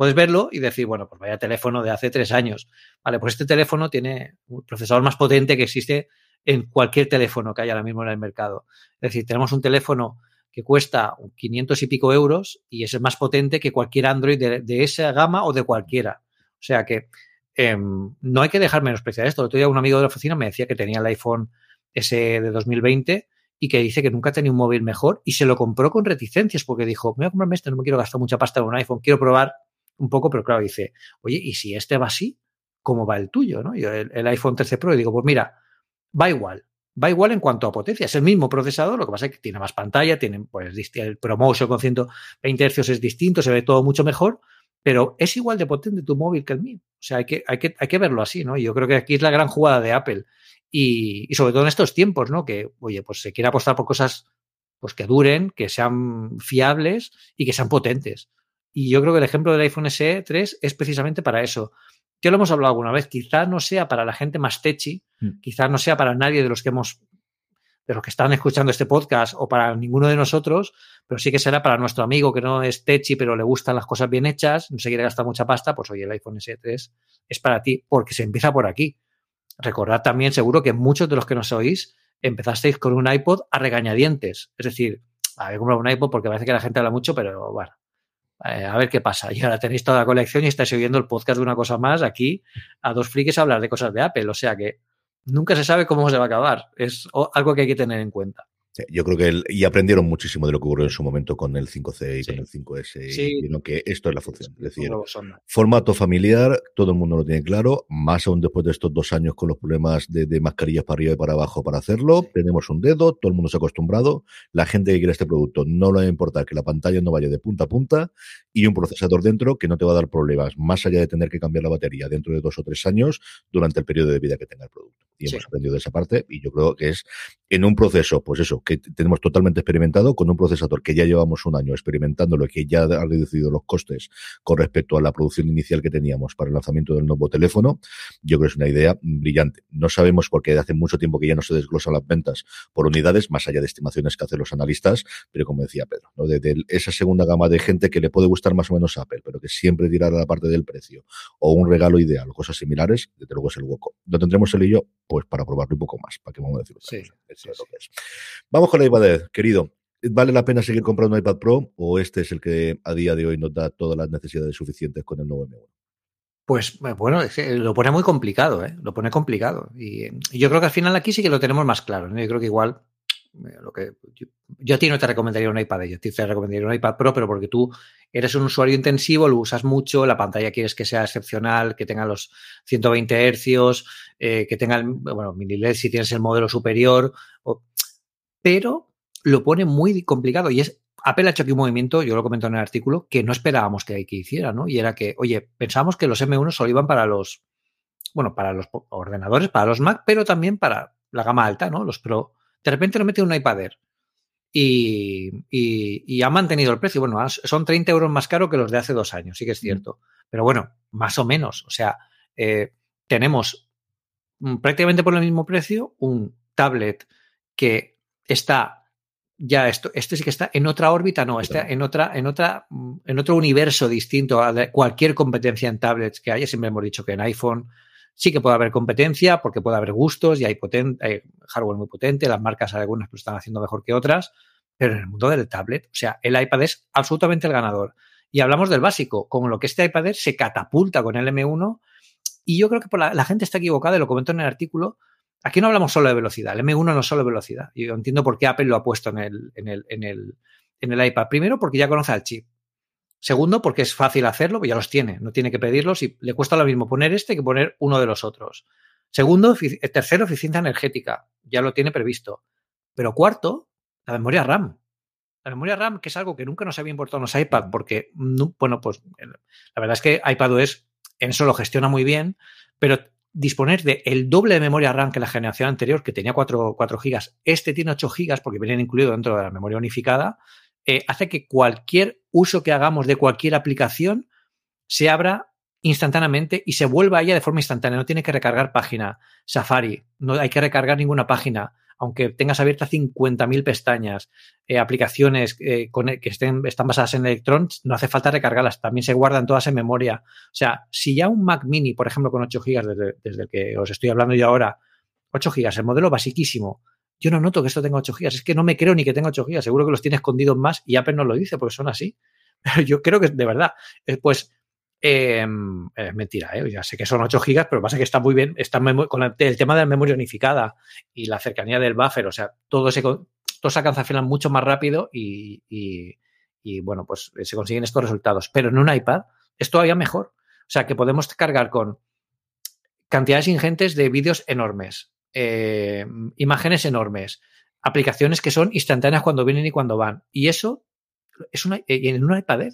Puedes verlo y decir, bueno, pues vaya teléfono de hace tres años. Vale, pues este teléfono tiene un procesador más potente que existe en cualquier teléfono que haya ahora mismo en el mercado. Es decir, tenemos un teléfono que cuesta 500 y pico euros y es más potente que cualquier Android de, esa gama o de cualquiera. O sea que eh, no hay que dejar menospreciar esto. El otro día un amigo de la oficina me decía que tenía el iPhone S de 2020 y que dice que nunca tenía un móvil mejor y se lo compró con reticencias porque dijo, me voy a comprarme este, no me quiero gastar mucha pasta en un iPhone, quiero probar un poco, pero claro, dice, oye, ¿y si este va así? ¿Cómo va el tuyo? ¿no? Yo el, iPhone 13 Pro y digo, pues mira, va igual. Va igual en cuanto a potencia. Es el mismo procesador, lo que pasa es que tiene más pantalla, tiene pues el ProMotion con 120 Hz es distinto, se ve todo mucho mejor, pero es igual de potente tu móvil que el mío. O sea, hay que, hay que, hay que verlo así, ¿no? Yo creo que aquí es la gran jugada de Apple. Y, y sobre todo en estos tiempos, ¿no? Que, oye, pues se quiere apostar por cosas pues que duren, que sean fiables y que sean potentes. Y yo creo que el ejemplo del iPhone SE 3 es precisamente para eso. Ya lo hemos hablado alguna vez, quizás no sea para la gente más techi, mm. quizás no sea para nadie de los que hemos, de los que están escuchando este podcast o para ninguno de nosotros, pero sí que será para nuestro amigo que no es techi, pero le gustan las cosas bien hechas, no se quiere gastar mucha pasta, pues oye, el iPhone SE 3 es para ti, porque se empieza por aquí. Recordad también, seguro que muchos de los que nos oís empezasteis con un iPod a regañadientes. Es decir, había comprado un iPod porque parece que la gente habla mucho, pero bueno, eh, a ver qué pasa. Y ahora tenéis toda la colección y estáis oyendo el podcast de una cosa más aquí a dos frikis a hablar de cosas de Apple. O sea que nunca se sabe cómo se va a acabar. Es algo que hay que tener en cuenta. Yo creo que el, y aprendieron muchísimo de lo que ocurrió en su momento con el 5C y sí. con el 5S. Sí. Y vieron que esto es la función. Es decir, formato familiar, todo el mundo lo tiene claro, más aún después de estos dos años con los problemas de, de mascarillas para arriba y para abajo para hacerlo. Sí. Tenemos un dedo, todo el mundo se ha acostumbrado. La gente que quiere este producto no le va a importar que la pantalla no vaya de punta a punta y un procesador dentro que no te va a dar problemas, más allá de tener que cambiar la batería dentro de dos o tres años durante el periodo de vida que tenga el producto. Y hemos aprendido de esa parte y yo creo que es en un proceso, pues eso, que tenemos totalmente experimentado con un procesador que ya llevamos un año experimentándolo, que ya ha reducido los costes con respecto a la producción inicial que teníamos para el lanzamiento del nuevo teléfono. Yo creo que es una idea brillante. No sabemos porque hace mucho tiempo que ya no se desglosan las ventas por unidades, más allá de estimaciones que hacen los analistas, pero como decía Pedro, ¿no? de, esa segunda gama de gente que le puede gustar más o menos Apple, pero que siempre tirar a la parte del precio o un regalo ideal o cosas similares, desde luego es el hueco. ¿Lo tendremos él y yo? Pues para probarlo un poco más, para que vamos a decirlo. Sí, Vamos con la iPad querido. ¿Vale la pena seguir comprando un iPad Pro o este es el que a día de hoy nos da todas las necesidades suficientes con el nuevo M1? Pues eh, bueno, lo pone muy complicado, ¿eh? lo pone complicado. Y, yo creo que al final aquí sí que lo tenemos más claro. Yo creo que igual, lo que yo, a ti no te recomendaría un iPad, yo te recomendaría un iPad Pro, pero porque tú eres un usuario intensivo, lo usas mucho, la pantalla quieres que sea excepcional, que tenga los 120 hercios, que tenga, el, bueno, mini LED si tienes el modelo superior, pero lo pone muy complicado y es Apple ha hecho aquí un movimiento, yo lo comento en el artículo, que no esperábamos que, que hiciera, ¿no? Y era que, oye, pensábamos que los M1 solo iban para los, bueno, para los ordenadores, para los Mac, pero también para la gama alta, ¿no? Los Pro. De repente lo mete un iPad Air y, y, ha mantenido el precio. Bueno, son 30 euros más caro que los de hace dos años, sí que es cierto. Pero bueno, más o menos. O sea, eh, tenemos mm, prácticamente por el mismo precio un tablet que está ya esto, este sí que está en otra órbita, no, está en otra, en otra, en otro universo distinto a cualquier competencia en tablets que haya. Siempre hemos dicho que en iPhone sí que puede haber competencia, porque puede haber gustos y hay, hardware muy potente, las marcas algunas lo están haciendo mejor que otras, pero en el mundo del tablet, o sea, el iPad es absolutamente el ganador. Y hablamos del básico, como lo que este iPad se catapulta con el M1, y yo creo que la, gente está equivocada, y lo comento en el artículo, Aquí no hablamos solo de velocidad, el M1 no es solo velocidad. Yo entiendo por qué Apple lo ha puesto en el, en el, iPad. Primero, porque ya conoce el chip. Segundo, porque es fácil hacerlo, pues ya los tiene, no tiene que pedirlos y le cuesta lo mismo poner este que poner uno de los otros. Segundo, eh, tercero, eficiencia energética, ya lo tiene previsto. Pero cuarto, la memoria RAM. La memoria RAM, que es algo que nunca nos había importado en los iPad, porque, bueno, pues la verdad es que iPadOS en eso lo gestiona muy bien, pero disponer de el doble de memoria RAM que la generación anterior, que tenía 4, 4 GB, este tiene 8 GB porque vienen incluido dentro de la memoria unificada, eh, hace que cualquier uso que hagamos de cualquier aplicación se abra instantáneamente y se vuelva a ella de forma instantánea. No tiene que recargar página Safari, no hay que recargar ninguna página aunque tengas abiertas 50.000 pestañas, eh, aplicaciones eh, que estén, están basadas en Electron, no hace falta recargarlas, también se guardan todas en memoria. O sea, si ya un Mac mini, por ejemplo, con 8 GB, desde, desde el que os estoy hablando yo ahora, 8 GB, el modelo basiquísimo, yo no noto que esto tenga 8 GB, es que no me creo ni que tenga 8 GB, seguro que los tiene escondidos más y Apple no lo dice porque son así. *laughs* Pero yo creo que de verdad, eh, pues eh, mentira, ¿eh? ya sé que son 8 gigas, pero pasa que está muy bien, está con el tema de la memoria unificada y la cercanía del buffer, o sea, todo se, todo se alcanza a mucho más rápido y, y, bueno, pues se consiguen estos resultados. Pero en un iPad es todavía mejor. O sea, que podemos cargar con cantidades ingentes de vídeos enormes, eh, imágenes enormes, aplicaciones que son instantáneas cuando vienen y cuando van. Y eso es una, en un iPad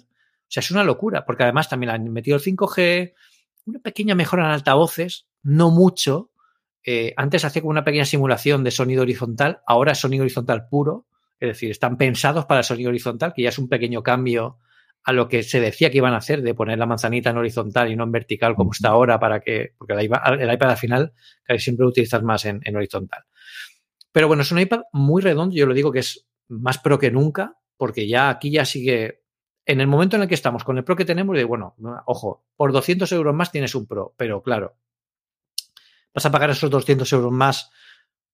o sea, es una locura, porque además también han metido el 5G, una pequeña mejora en altavoces, no mucho. Eh, antes hacía como una pequeña simulación de sonido horizontal, ahora es sonido horizontal puro, es decir, están pensados para el sonido horizontal, que ya es un pequeño cambio a lo que se decía que iban a hacer, de poner la manzanita en horizontal y no en vertical como está ahora, para que, porque el iPad, el iPad al final casi siempre lo utilizas más en, en horizontal. Pero bueno, es un iPad muy redondo, yo lo digo que es más pro que nunca, porque ya aquí ya sigue en el momento en el que estamos con el Pro que tenemos, de bueno, ojo, por 200 euros más tienes un Pro, pero claro, vas a pagar esos 200 euros más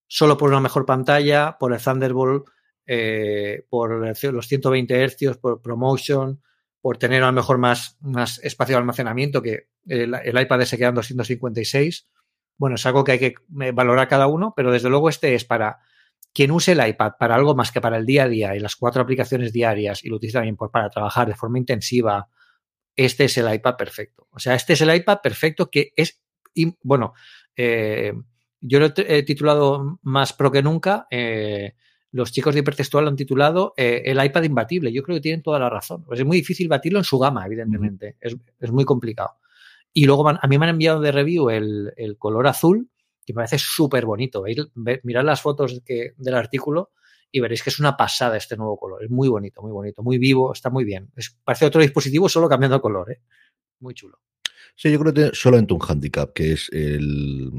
solo por una mejor pantalla, por el Thunderbolt, eh, por los 120 Hz, por Promotion, por tener a lo mejor más, más espacio de almacenamiento, que el, iPad se queda en 256. Bueno, es algo que hay que eh, valorar cada uno, pero desde luego este es para quien use el iPad para algo más que para el día a día y las cuatro aplicaciones diarias y lo utiliza también para trabajar de forma intensiva, este es el iPad perfecto. O sea, este es el iPad perfecto que es, bueno, eh, yo lo he titulado más pro que nunca. Eh, los chicos de hipertextual lo han titulado eh, el iPad imbatible. Yo creo que tienen toda la razón. Pues es muy difícil batirlo en su gama, evidentemente. es, muy complicado. Y luego a mí me han enviado de review el, el color azul, y me parece súper bonito. Mirad las fotos que, del artículo y veréis que es una pasada este nuevo color. Es muy bonito, muy bonito, muy vivo, está muy bien. Es, parece otro dispositivo solo cambiando color, ¿eh? Muy chulo. Sí, yo creo que solamente un handicap, que es el,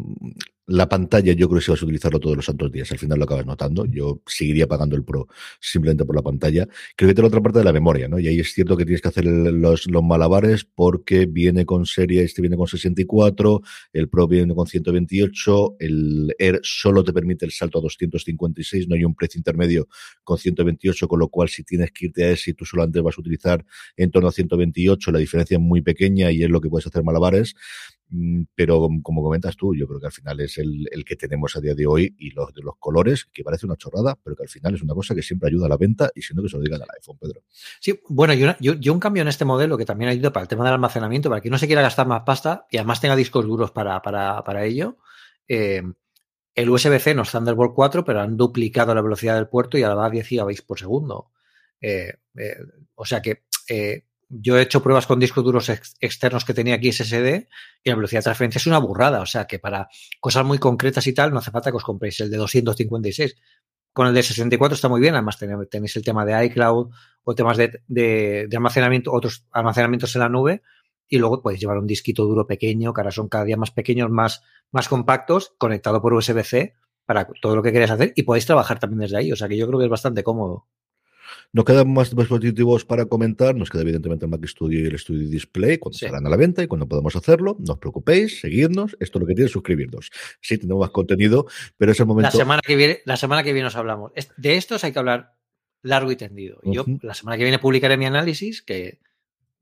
la pantalla yo creo que si vas a utilizarlo todos los santos días, al final lo acabas notando. Yo seguiría pagando el Pro simplemente por la pantalla. Creo que tiene la otra parte de la memoria, ¿no? Y ahí es cierto que tienes que hacer los, los, malabares porque viene con serie, este viene con 64, el Pro viene con 128, el Air solo te permite el salto a 256, no hay un precio intermedio con 128, con lo cual si tienes que irte a ese y tú solo antes vas a utilizar en torno a 128, la diferencia es muy pequeña y es lo que puedes hacer malabares. Mm, pero como comentas tú, yo creo que al final es el, que tenemos a día de hoy y los de los colores, que parece una chorrada, pero que al final es una cosa que siempre ayuda a la venta y siendo que se lo digan al iPhone, Pedro. Sí, bueno, yo, yo, un cambio en este modelo que también ayuda para el tema del almacenamiento, para que no se quiera gastar más pasta y además tenga discos duros para, para, para ello. Eh, el USB-C no es Thunderbolt 4, pero han duplicado la velocidad del puerto y ahora va a 10 GB por segundo. Eh, eh, o sea que yo he hecho pruebas con discos duros externos que tenía aquí SSD y la velocidad de transferencia es una burrada. O sea que para cosas muy concretas y tal, no hace falta que os compréis el de 256. Con el de 64 está muy bien, además tenéis el tema de iCloud o temas de, almacenamiento, otros almacenamientos en la nube, y luego podéis llevar un disquito duro pequeño, que ahora son cada día más pequeños, más, más compactos, conectado por USB-C para todo lo que queráis hacer, y podéis trabajar también desde ahí. O sea que yo creo que es bastante cómodo. Nos quedan más dispositivos para comentar. Nos queda evidentemente el Mac Studio y el Studio Display cuando sí. a la venta y cuando podemos hacerlo. No os preocupéis, seguidnos. Esto es lo que tiene, suscribirnos. Sí, tenemos más contenido, pero es el momento. La semana que viene, la semana que viene os hablamos. De estos hay que hablar largo y tendido. Yo la semana que viene publicaré mi análisis, que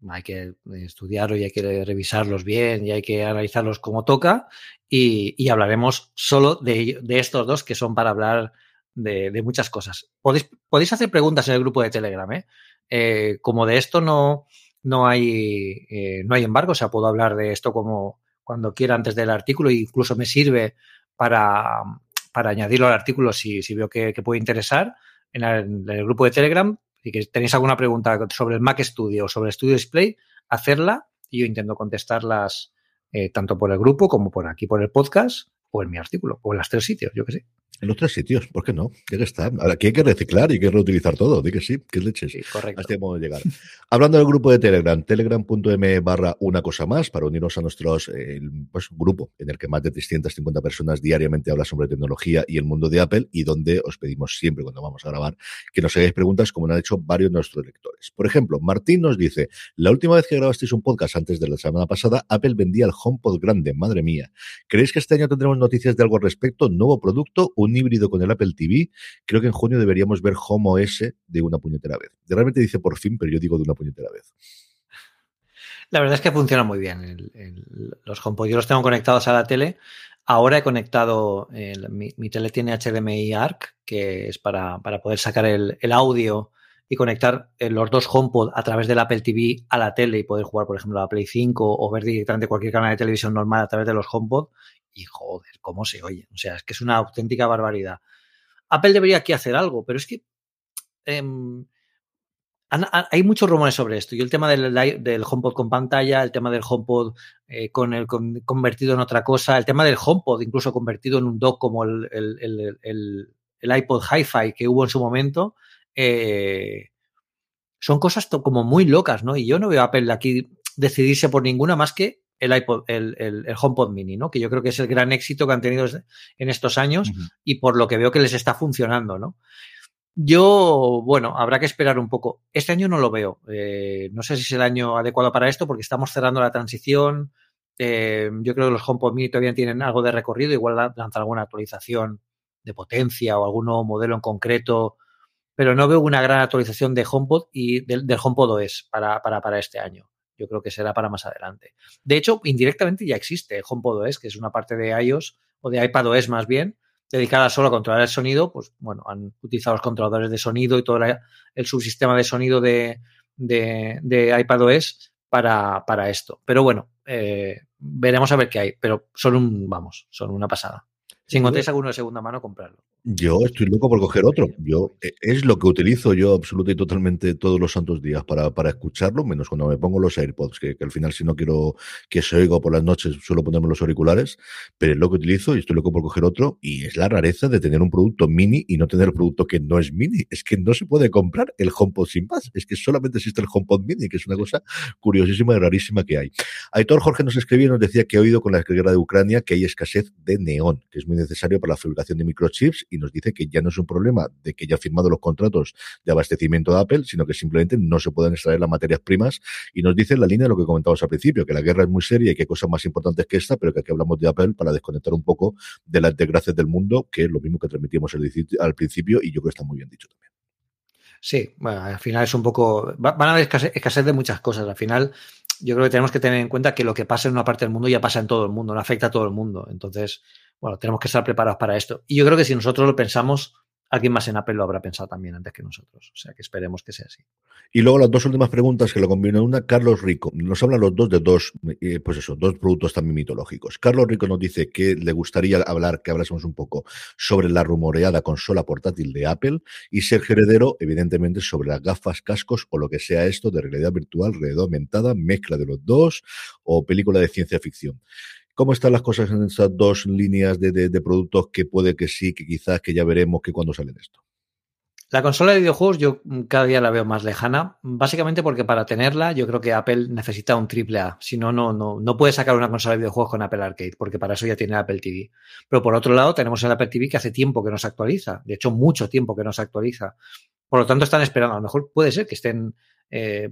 hay que estudiarlo y hay que revisarlos bien y hay que analizarlos como toca. Y, y hablaremos solo de, de estos dos que son para hablar de, muchas cosas. Podéis, podéis, hacer preguntas en el grupo de Telegram, ¿eh? eh como de esto no, no, hay, eh, no hay embargo, o sea, puedo hablar de esto como cuando quiera antes del artículo e incluso me sirve para, para añadirlo al artículo si, si veo que, puede interesar en el, grupo de Telegram. Si que tenéis alguna pregunta sobre el Mac Studio o sobre el Studio Display, hacerla y yo intento contestarlas eh, tanto por el grupo como por aquí, por el podcast o en mi artículo, o en los tres sitios, yo que sé. En los tres sitios, ¿por qué no? ¿Qué está? Aquí hay que reciclar y hay que reutilizar todo. Di que sí, que leches. Sí, correcto. Hasta modo de llegar. Hablando del grupo de Telegram, telegram.m barra una cosa más para unirnos a nuestro pues, grupo en el que más de 350 personas diariamente hablan sobre tecnología y el mundo de Apple y donde os pedimos siempre cuando vamos a grabar que nos hagáis preguntas como han hecho varios de nuestros lectores. Por ejemplo, Martín nos dice, la última vez que grabasteis un podcast antes de la semana pasada, Apple vendía el HomePod grande, madre mía. ¿Creéis que este año tendremos noticias de algo al respecto? ¿Nuevo producto? ¿Un híbrido con el Apple TV, creo que en junio deberíamos ver Home OS de una puñetera vez. Realmente dice por fin, pero yo digo de una puñetera vez. La verdad es que funciona muy bien. los HomePod yo los tengo conectados a la tele. Ahora he conectado, mi, tele tiene HDMI ARC, que es para, poder sacar el, audio y conectar eh, los dos HomePod a través del Apple TV a la tele y poder jugar, por ejemplo, a Play 5 o ver directamente cualquier canal de televisión normal a través de los HomePod y joder, cómo se oye. O sea, es que es una auténtica barbaridad. Apple debería aquí hacer algo, pero es que em, hay muchos rumores sobre esto. Y el tema del, HomePod con pantalla, el tema del HomePod eh, con el convertido en otra cosa, el tema del HomePod incluso convertido en un dock como el, el, iPod Hi-Fi que hubo en su momento, eh, son cosas como muy locas, ¿no? Y yo no veo a Apple aquí decidirse por ninguna más que el iPod, el, el, HomePod Mini, ¿no? Que yo creo que es el gran éxito que han tenido en estos años y por lo que veo que les está funcionando, ¿no? Yo, bueno, habrá que esperar un poco. Este año no lo veo. Eh, no sé si es el año adecuado para esto porque estamos cerrando la transición. Eh, yo creo que los HomePod Mini todavía tienen algo de recorrido. Igual lanzar alguna actualización de potencia o algún nuevo modelo en concreto. Pero no veo una gran actualización de HomePod y del, del HomePod OS para, para, para este año. Yo creo que será para más adelante. De hecho, indirectamente ya existe HomePod OS, que es una parte de iOS o de iPadOS más bien, dedicada solo a controlar el sonido. Pues bueno, han utilizado los controladores de sonido y todo el subsistema de sonido de, de, iPadOS para, para, esto. Pero bueno, eh, veremos a ver qué hay. Pero son un, vamos, son una pasada. Si encontráis alguno de segunda mano, comprarlo. Yo estoy loco por coger otro. Yo eh, es lo que utilizo yo absolutamente y totalmente todos los santos días para, para escucharlo, menos cuando me pongo los AirPods, que, al final si no quiero que se oiga por las noches suelo ponerme los auriculares, pero es lo que utilizo y estoy loco por coger otro y es la rareza de tener un producto mini y no tener el producto que no es mini. Es que no se puede comprar el HomePod sin más. Es que solamente existe el HomePod mini, que es una cosa curiosísima y rarísima que hay. Aitor Jorge nos escribió y nos decía que ha oído con la guerra de Ucrania que hay escasez de neón, que es muy necesario para la fabricación de microchips y nos dice que ya no es un problema de que ya ha firmado los contratos de abastecimiento de Apple, sino que simplemente no se pueden extraer las materias primas y nos dice en la línea de lo que comentábamos al principio, que la guerra es muy seria y que hay cosas más importantes que esta, pero que aquí hablamos de Apple para desconectar un poco de las desgracias del mundo, que es lo mismo que transmitimos al principio y yo creo que está muy bien dicho también. Sí, bueno, al final es un poco. Van a haber escasez, de muchas cosas. Al final, yo creo que tenemos que tener en cuenta que lo que pasa en una parte del mundo ya pasa en todo el mundo, no afecta a todo el mundo. Entonces, bueno, tenemos que estar preparados para esto. Y yo creo que si nosotros lo pensamos, alguien más en Apple lo habrá pensado también antes que nosotros. O sea que esperemos que sea así. Y luego las dos últimas preguntas que lo combinan una, Carlos Rico. Nos hablan los dos de dos, eh, pues eso, dos productos también mitológicos. Carlos Rico nos dice que le gustaría hablar, que hablásemos un poco sobre la rumoreada consola portátil de Apple y Sergio Heredero, evidentemente, sobre las gafas, cascos o lo que sea esto de realidad virtual, realidad aumentada, mezcla de los dos o película de ciencia ficción. ¿Cómo están las cosas en estas dos líneas de, productos que puede que sí, que quizás que ya veremos que cuando salen esto? La consola de videojuegos yo cada día la veo más lejana, básicamente porque para tenerla yo creo que Apple necesita un triple A. Si no, no, no, no puede sacar una consola de videojuegos con Apple Arcade, porque para eso ya tiene Apple TV. Pero por otro lado, tenemos el Apple TV que hace tiempo que no se actualiza, de hecho mucho tiempo que no se actualiza. Por lo tanto, están esperando. A lo mejor puede ser que estén eh,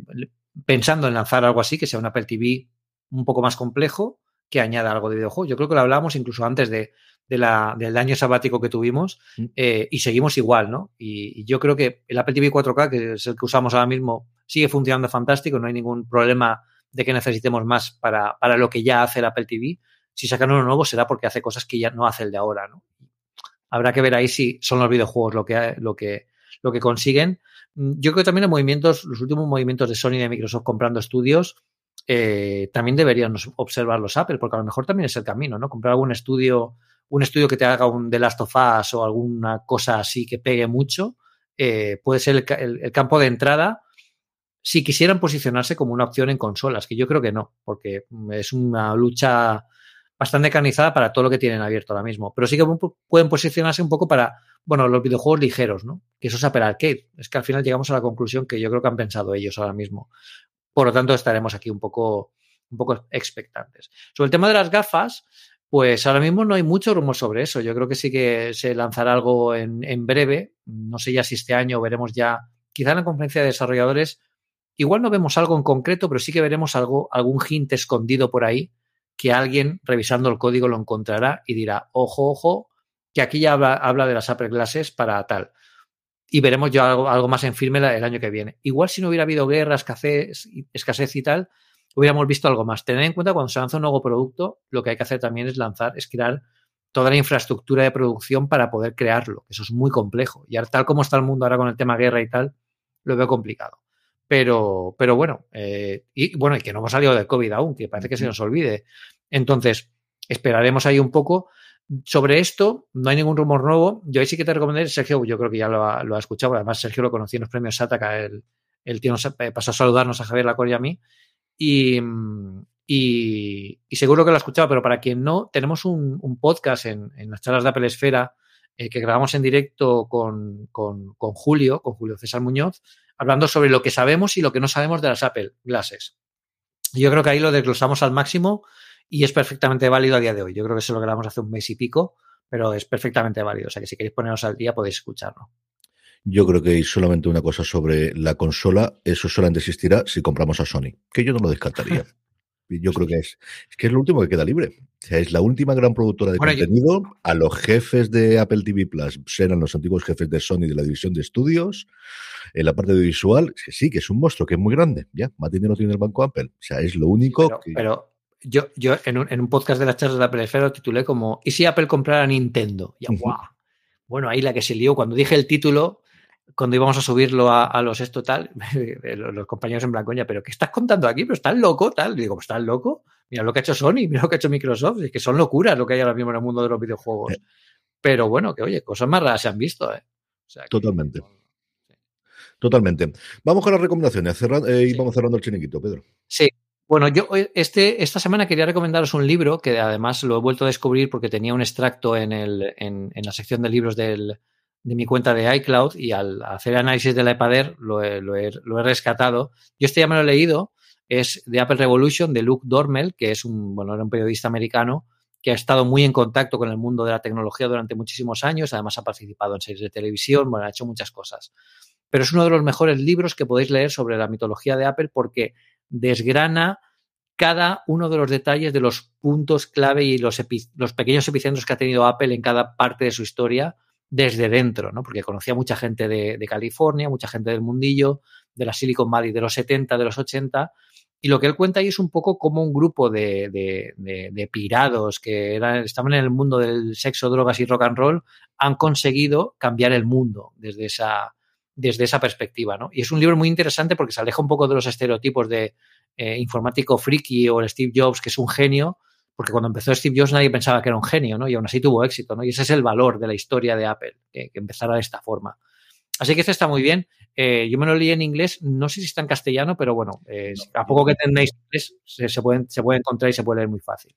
pensando en lanzar algo así, que sea un Apple TV un poco más complejo, que añada algo de videojuego. Yo creo que lo hablábamos incluso antes de, la, del año sabático que tuvimos mm. eh, y seguimos igual, ¿no? Y, yo creo que el Apple TV 4K, que es el que usamos ahora mismo, sigue funcionando fantástico, no hay ningún problema de que necesitemos más para, para lo que ya hace el Apple TV. Si sacan uno nuevo será porque hace cosas que ya no hace el de ahora, ¿no? Habrá que ver ahí si son los videojuegos lo que, lo que, lo que consiguen. Mm, yo creo que también los movimientos, los últimos movimientos de Sony y de Microsoft comprando estudios, eh, también deberían observar los Apple, porque a lo mejor también es el camino, ¿no? Comprar algún estudio, un estudio que te haga un The Last of Us o alguna cosa así que pegue mucho, eh, puede ser el, campo de entrada si quisieran posicionarse como una opción en consolas, que yo creo que no, porque es una lucha bastante canizada para todo lo que tienen abierto ahora mismo. Pero sí que pueden posicionarse un poco para, bueno, los videojuegos ligeros, ¿no? Que eso es Apple Arcade. Es que al final llegamos a la conclusión que yo creo que han pensado ellos ahora mismo. Por lo tanto, estaremos aquí un poco, un poco expectantes. Sobre el tema de las gafas, pues ahora mismo no hay mucho rumor sobre eso. Yo creo que sí que se lanzará algo en, en breve. No sé ya si este año veremos ya, quizá en la conferencia de desarrolladores, igual no vemos algo en concreto, pero sí que veremos algo, algún hint escondido por ahí que alguien revisando el código lo encontrará y dirá, ojo, ojo, que aquí ya habla, habla de las Apple Glasses para tal y veremos yo algo, algo, más en firme el año que viene. Igual si no hubiera habido guerra, escasez, escasez y tal, hubiéramos visto algo más. Tener en cuenta cuando se lanza un nuevo producto, lo que hay que hacer también es lanzar, es crear toda la infraestructura de producción para poder crearlo. Eso es muy complejo. Y tal como está el mundo ahora con el tema guerra y tal, lo veo complicado. Pero, pero bueno, eh, y bueno, y que no hemos salido del COVID aún, que parece que se nos olvide. Entonces, esperaremos ahí un poco sobre esto, no hay ningún rumor nuevo. Yo ahí sí que te recomendaría, Sergio, yo creo que ya lo ha, lo ha escuchado, además Sergio lo conocí en los premios el, el tío nos eh, pasó a saludarnos a Javier Lacor y a mí. Y, y, seguro que lo ha escuchado, pero para quien no, tenemos un, podcast en, en, las charlas de Apple Esfera eh, que grabamos en directo con, con, con, Julio, con Julio César Muñoz, hablando sobre lo que sabemos y lo que no sabemos de las Apple Glasses. Yo creo que ahí lo desglosamos al máximo y es perfectamente válido a día de hoy. Yo creo que se lo grabamos hace un mes y pico, pero es perfectamente válido. O sea que si queréis poneros al día podéis escucharlo. Yo creo que hay solamente una cosa sobre la consola, eso solamente existirá si compramos a Sony, que yo no lo descartaría. *laughs* Yo creo que es, es que es lo último que queda libre. O sea, es la última gran productora de contenido. A los jefes de Apple TV Plus serán los antiguos jefes de Sony de la división de estudios. En la parte de visual, que sí, que es un monstruo, que es muy grande. Ya, más dinero tiene el banco Apple. O sea, es lo único que. Pero yo, yo en, un, en un podcast de las charlas de Apple lo titulé como ¿Y si Apple comprara Nintendo? Y, Bueno, ahí la que se lió, cuando dije el título, cuando íbamos a subirlo a, los esto tal, *laughs* los, compañeros en blanco, pero ¿qué estás contando aquí? ¿Pero estás loco? Tal. digo, pues estás loco. Mira lo que ha hecho Sony, mira lo que ha hecho Microsoft. Es que son locuras lo que hay ahora mismo en el mundo de los videojuegos. pero bueno, que oye, cosas más raras se han visto. ¿eh? Totalmente. Totalmente. Vamos con las recomendaciones eh, y vamos cerrando el chinequito, Pedro. Sí. Bueno, yo este, esta semana quería recomendaros un libro que además lo he vuelto a descubrir porque tenía un extracto en, el, en, la sección de libros de mi cuenta de iCloud y al hacer análisis de la EPADER lo he, lo, he, lo he, rescatado. Yo este ya me lo he leído, es de Apple Revolution, de Luke Dormel, que es un, bueno, era un periodista americano que ha estado muy en contacto con el mundo de la tecnología durante muchísimos años, además ha participado en series de televisión, bueno, ha hecho muchas cosas. Pero es uno de los mejores libros que podéis leer sobre la mitología de Apple porque desgrana cada uno de los detalles de los puntos clave y los, los pequeños epicentros que ha tenido Apple en cada parte de su historia desde dentro, ¿no? Porque conocía mucha gente de, California, mucha gente del mundillo, de la Silicon Valley de los 70, de los 80, y lo que él cuenta ahí es un poco como un grupo de, pirados que estaban en el mundo del sexo, drogas y rock and roll, han conseguido cambiar el mundo desde esa, desde esa perspectiva, ¿no? Y es un libro muy interesante porque se aleja un poco de los estereotipos de eh, informático friki o el Steve Jobs, que es un genio, porque cuando empezó Steve Jobs nadie pensaba que era un genio, ¿no? Y aún así tuvo éxito, ¿no? Y ese es el valor de la historia de Apple, que, que empezara de esta forma. Así que este está muy bien. Eh, yo me lo leí en inglés, no sé si está en castellano, pero bueno, eh, a poco que tengáis inglés, se, se, pueden, se puede encontrar y se puede leer muy fácil.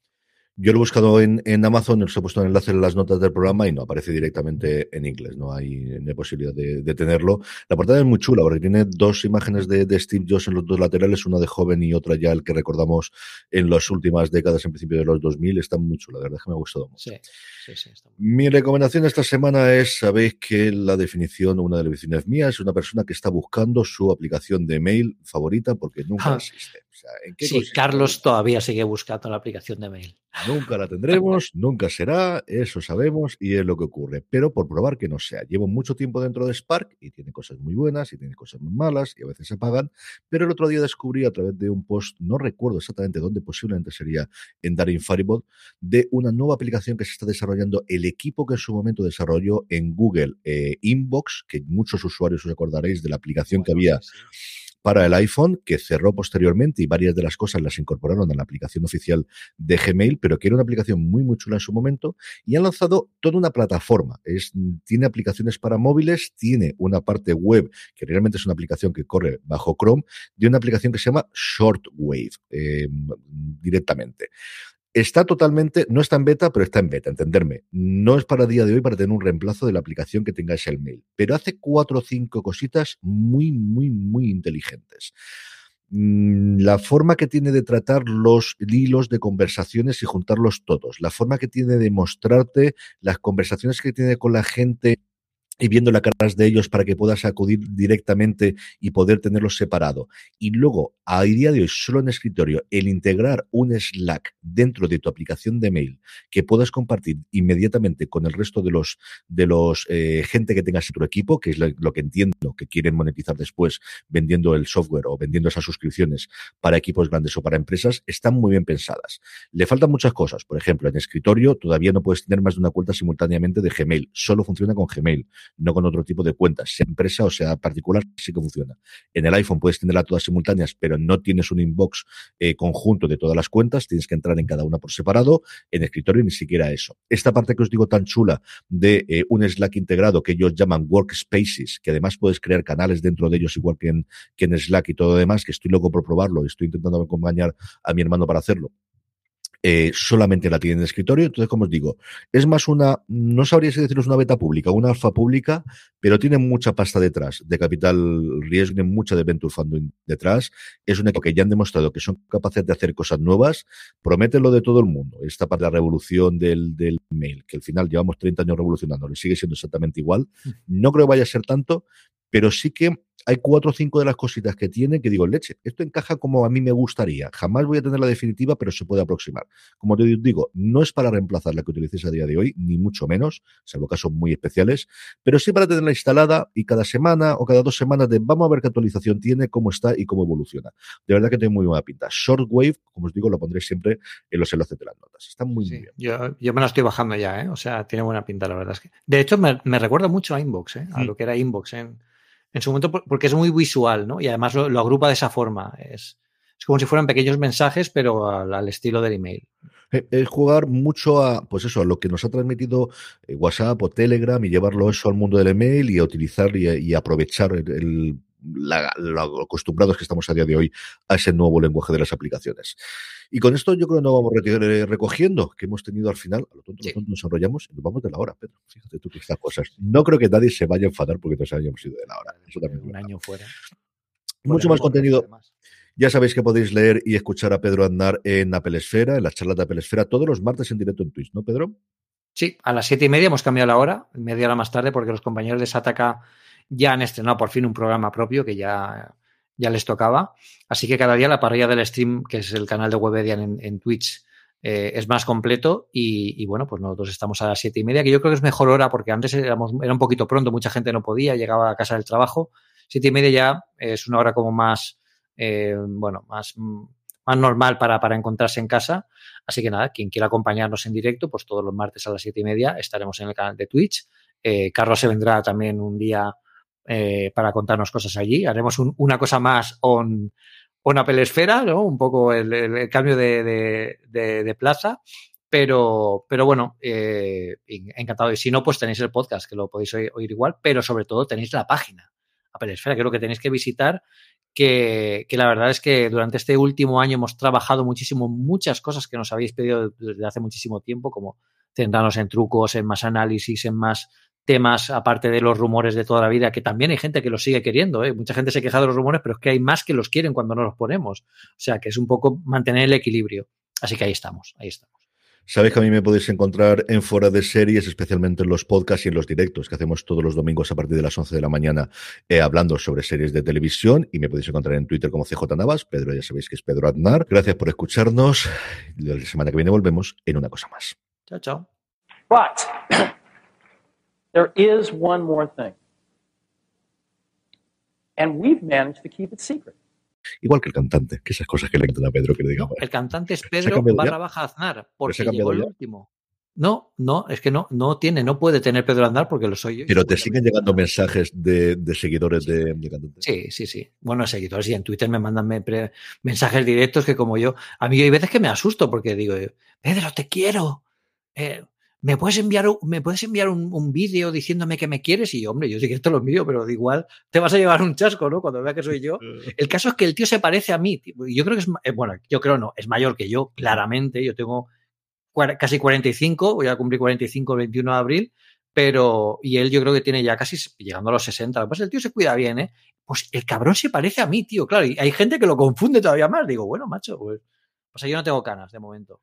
Yo lo he buscado en, en Amazon, os he puesto un enlace en las notas del programa y no aparece directamente en inglés, no hay, no hay posibilidad de, de, tenerlo. La portada es muy chula porque tiene dos imágenes de, de, Steve Jobs en los dos laterales, una de joven y otra ya el que recordamos en las últimas décadas, en principio de los 2000. Está muy chula, la verdad es que me ha gustado mucho. Sí, sí, sí, está Mi recomendación esta semana es, sabéis que la definición, una de las vecinas mías, es una persona que está buscando su aplicación de mail favorita porque nunca ah. existe. O sea, ¿en qué sí, consiste? Carlos todavía sigue buscando la aplicación de mail. Nunca la *laughs* tendremos, nunca será, eso sabemos y es lo que ocurre. Pero por probar que no sea. Llevo mucho tiempo dentro de Spark y tiene cosas muy buenas y tiene cosas muy malas y a veces se apagan. Pero el otro día descubrí a través de un post, no recuerdo exactamente dónde, posiblemente sería en Daring Fireball, de una nueva aplicación que se está desarrollando el equipo que en su momento desarrolló en Google eh, Inbox, que muchos usuarios os acordaréis de la aplicación bueno, que había. Sí para el iPhone, que cerró posteriormente y varias de las cosas las incorporaron a la aplicación oficial de Gmail, pero que era una aplicación muy, muy chula en su momento, y han lanzado toda una plataforma. Es, tiene aplicaciones para móviles, tiene una parte web, que realmente es una aplicación que corre bajo Chrome, de una aplicación que se llama Shortwave, eh, directamente. Está totalmente, no está en beta, pero está en beta, entenderme. No es para día de hoy para tener un reemplazo de la aplicación que tengáis el mail, pero hace cuatro o cinco cositas muy, muy, muy inteligentes la forma que tiene de tratar los hilos de conversaciones y juntarlos todos, la forma que tiene de mostrarte las conversaciones que tiene con la gente y viendo las caras de ellos para que puedas acudir directamente y poder tenerlos separado. Y luego, a día de hoy, solo en escritorio, el integrar un Slack dentro de tu aplicación de mail que puedas compartir inmediatamente con el resto de los de los eh, gente que tengas en tu equipo, que es lo, que entiendo que quieren monetizar después vendiendo el software o vendiendo esas suscripciones para equipos grandes o para empresas, están muy bien pensadas. Le faltan muchas cosas. Por ejemplo, en escritorio todavía no puedes tener más de una cuenta simultáneamente de Gmail. Solo funciona con Gmail no con otro tipo de cuentas, sea empresa o sea particular, sí que funciona. En el iPhone puedes tenerlas todas simultáneas, pero no tienes un inbox eh, conjunto de todas las cuentas, tienes que entrar en cada una por separado, en escritorio ni siquiera eso. Esta parte que os digo tan chula de eh, un Slack integrado que ellos llaman Workspaces, que además puedes crear canales dentro de ellos igual que en, que en Slack y todo lo demás, que estoy loco por probarlo, estoy intentando acompañar a mi hermano para hacerlo eh, solamente la tiene en el escritorio. Entonces, como os digo, es más una, no sabría si deciros una beta pública, una alfa pública, pero tiene mucha pasta detrás de capital riesgo, tiene mucha de venture funding detrás. Es un equipo que ya han demostrado que son capaces de hacer cosas nuevas. Prometen lo de todo el mundo. Esta parte de la revolución del, del mail, que al final llevamos 30 años revolucionando, le sigue siendo exactamente igual. No creo que vaya a ser tanto, pero sí que hay cuatro o cinco de las cositas que tiene que digo, leche, esto encaja como a mí me gustaría. Jamás voy a tener la definitiva, pero se puede aproximar. Como te digo, no es para reemplazar la que utilices a día de hoy, ni mucho menos, salvo casos muy especiales, pero sí para tenerla instalada y cada semana o cada dos semanas de vamos a ver qué actualización tiene, cómo está y cómo evoluciona. De verdad que tiene muy buena pinta. Shortwave, como os digo, lo pondré siempre en los enlaces de las notas. Está muy, sí, muy bien. Yo, yo, me la estoy bajando ya, ¿eh? O sea, tiene buena pinta, la verdad es que. De hecho, me, me recuerda mucho a Inbox, ¿eh? A sí. lo que era Inbox en en su momento porque es muy visual, ¿no? Y además lo, agrupa de esa forma. Es, es, como si fueran pequeños mensajes, pero al, estilo del email. Eh, es jugar mucho a, pues eso, a lo que nos ha transmitido eh, WhatsApp o Telegram y llevarlo eso al mundo del email y a utilizar y, aprovechar el, lo acostumbrados que estamos a día de hoy a ese nuevo lenguaje de las aplicaciones. Y con esto yo creo que nos vamos eh, recogiendo, que hemos tenido al final, a lo tonto, nos enrollamos y nos vamos de la hora, Pedro. Fíjate tú que estas cosas. No creo que nadie se vaya a enfadar porque nos hayamos ido de la hora. Eso también Un año fuera. Mucho más contenido. Ya sabéis que podéis leer y escuchar a Pedro Andar en Apple Esfera, en las charlas de Apple Esfera, todos los martes en directo en Twitch, ¿no, Pedro? Sí, a las siete y media hemos cambiado la hora, media hora más tarde, porque los compañeros de Sataka ya han estrenado por fin un programa propio que ya, ya les tocaba. Así que cada día la parrilla del stream, que es el canal de Webedian en, en Twitch, eh, es más completo y, bueno, pues nosotros estamos a las siete y media, que yo creo que es mejor hora porque antes era un poquito pronto, mucha gente no podía, llegaba a casa del trabajo. Siete y media ya es una hora como más eh, bueno, más, más normal para, para encontrarse en casa. Así que nada, quien quiera acompañarnos en directo, pues todos los martes a las siete y media estaremos en el canal de Twitch. Eh, Carlos se vendrá también un día eh, para contarnos cosas allí. Haremos una cosa más on, on Apple Esfera, ¿no? Un poco el, cambio de, de, plaza. Pero, pero bueno, eh, encantado. Y si no, pues tenéis el podcast, que lo podéis oír, igual, pero sobre todo tenéis la página Apple Esfera, que lo que tenéis que visitar que, la verdad es que durante este último año hemos trabajado muchísimo muchas cosas que nos habéis pedido desde hace muchísimo tiempo, como centrarnos en trucos, en más análisis, en más temas, aparte de los rumores de toda la vida, que también hay gente que los sigue queriendo. ¿eh? Mucha gente se queja de los rumores, pero es que hay más que los quieren cuando no los ponemos. O sea, que es un poco mantener el equilibrio. Así que ahí estamos, ahí estamos. Sabéis que a mí me podéis encontrar en Fora de Series, especialmente en los podcasts y en los directos que hacemos todos los domingos a partir de las 11 de la mañana eh, hablando sobre series de televisión y me podéis encontrar en Twitter como CJ Navas. Pedro, ya sabéis que es Pedro Aznar. Gracias por escucharnos. La semana que viene volvemos en una cosa más. Chao, chao. But there is one more thing. And we've managed to keep it secret. Igual que el cantante, que esas cosas que le encantan a Pedro que le digamos. El cantante es Pedro barra baja Aznar, porque llegó el último. No, no, es que no, no tiene, no puede tener Pedro Aznar porque lo soy yo. Pero te siguen llegando mensajes de, seguidores de, de cantantes. Sí, sí, sí. Bueno, seguidores y en Twitter me mandan mensajes directos que como yo, a mí hay veces que me asusto porque digo, Pedro, te quiero. Eh, ¿me puedes enviar, ¿me puedes enviar un, vídeo diciéndome que me quieres? Y yo, hombre, yo sí que esto lo envío, pero igual te vas a llevar un chasco, ¿no? Cuando vea que soy yo. *laughs* El caso es que el tío se parece a mí. Yo creo que es, eh, bueno, yo creo no, es mayor que yo, claramente. Yo tengo casi 45, voy a cumplir 45 el 21 de abril, pero, y él yo creo que tiene ya casi llegando a los 60. Pues el tío se cuida bien, ¿eh? Pues el cabrón se parece a mí, tío, claro. Y hay gente que lo confunde todavía más. Digo, bueno, macho, pues, pues yo no tengo canas de momento.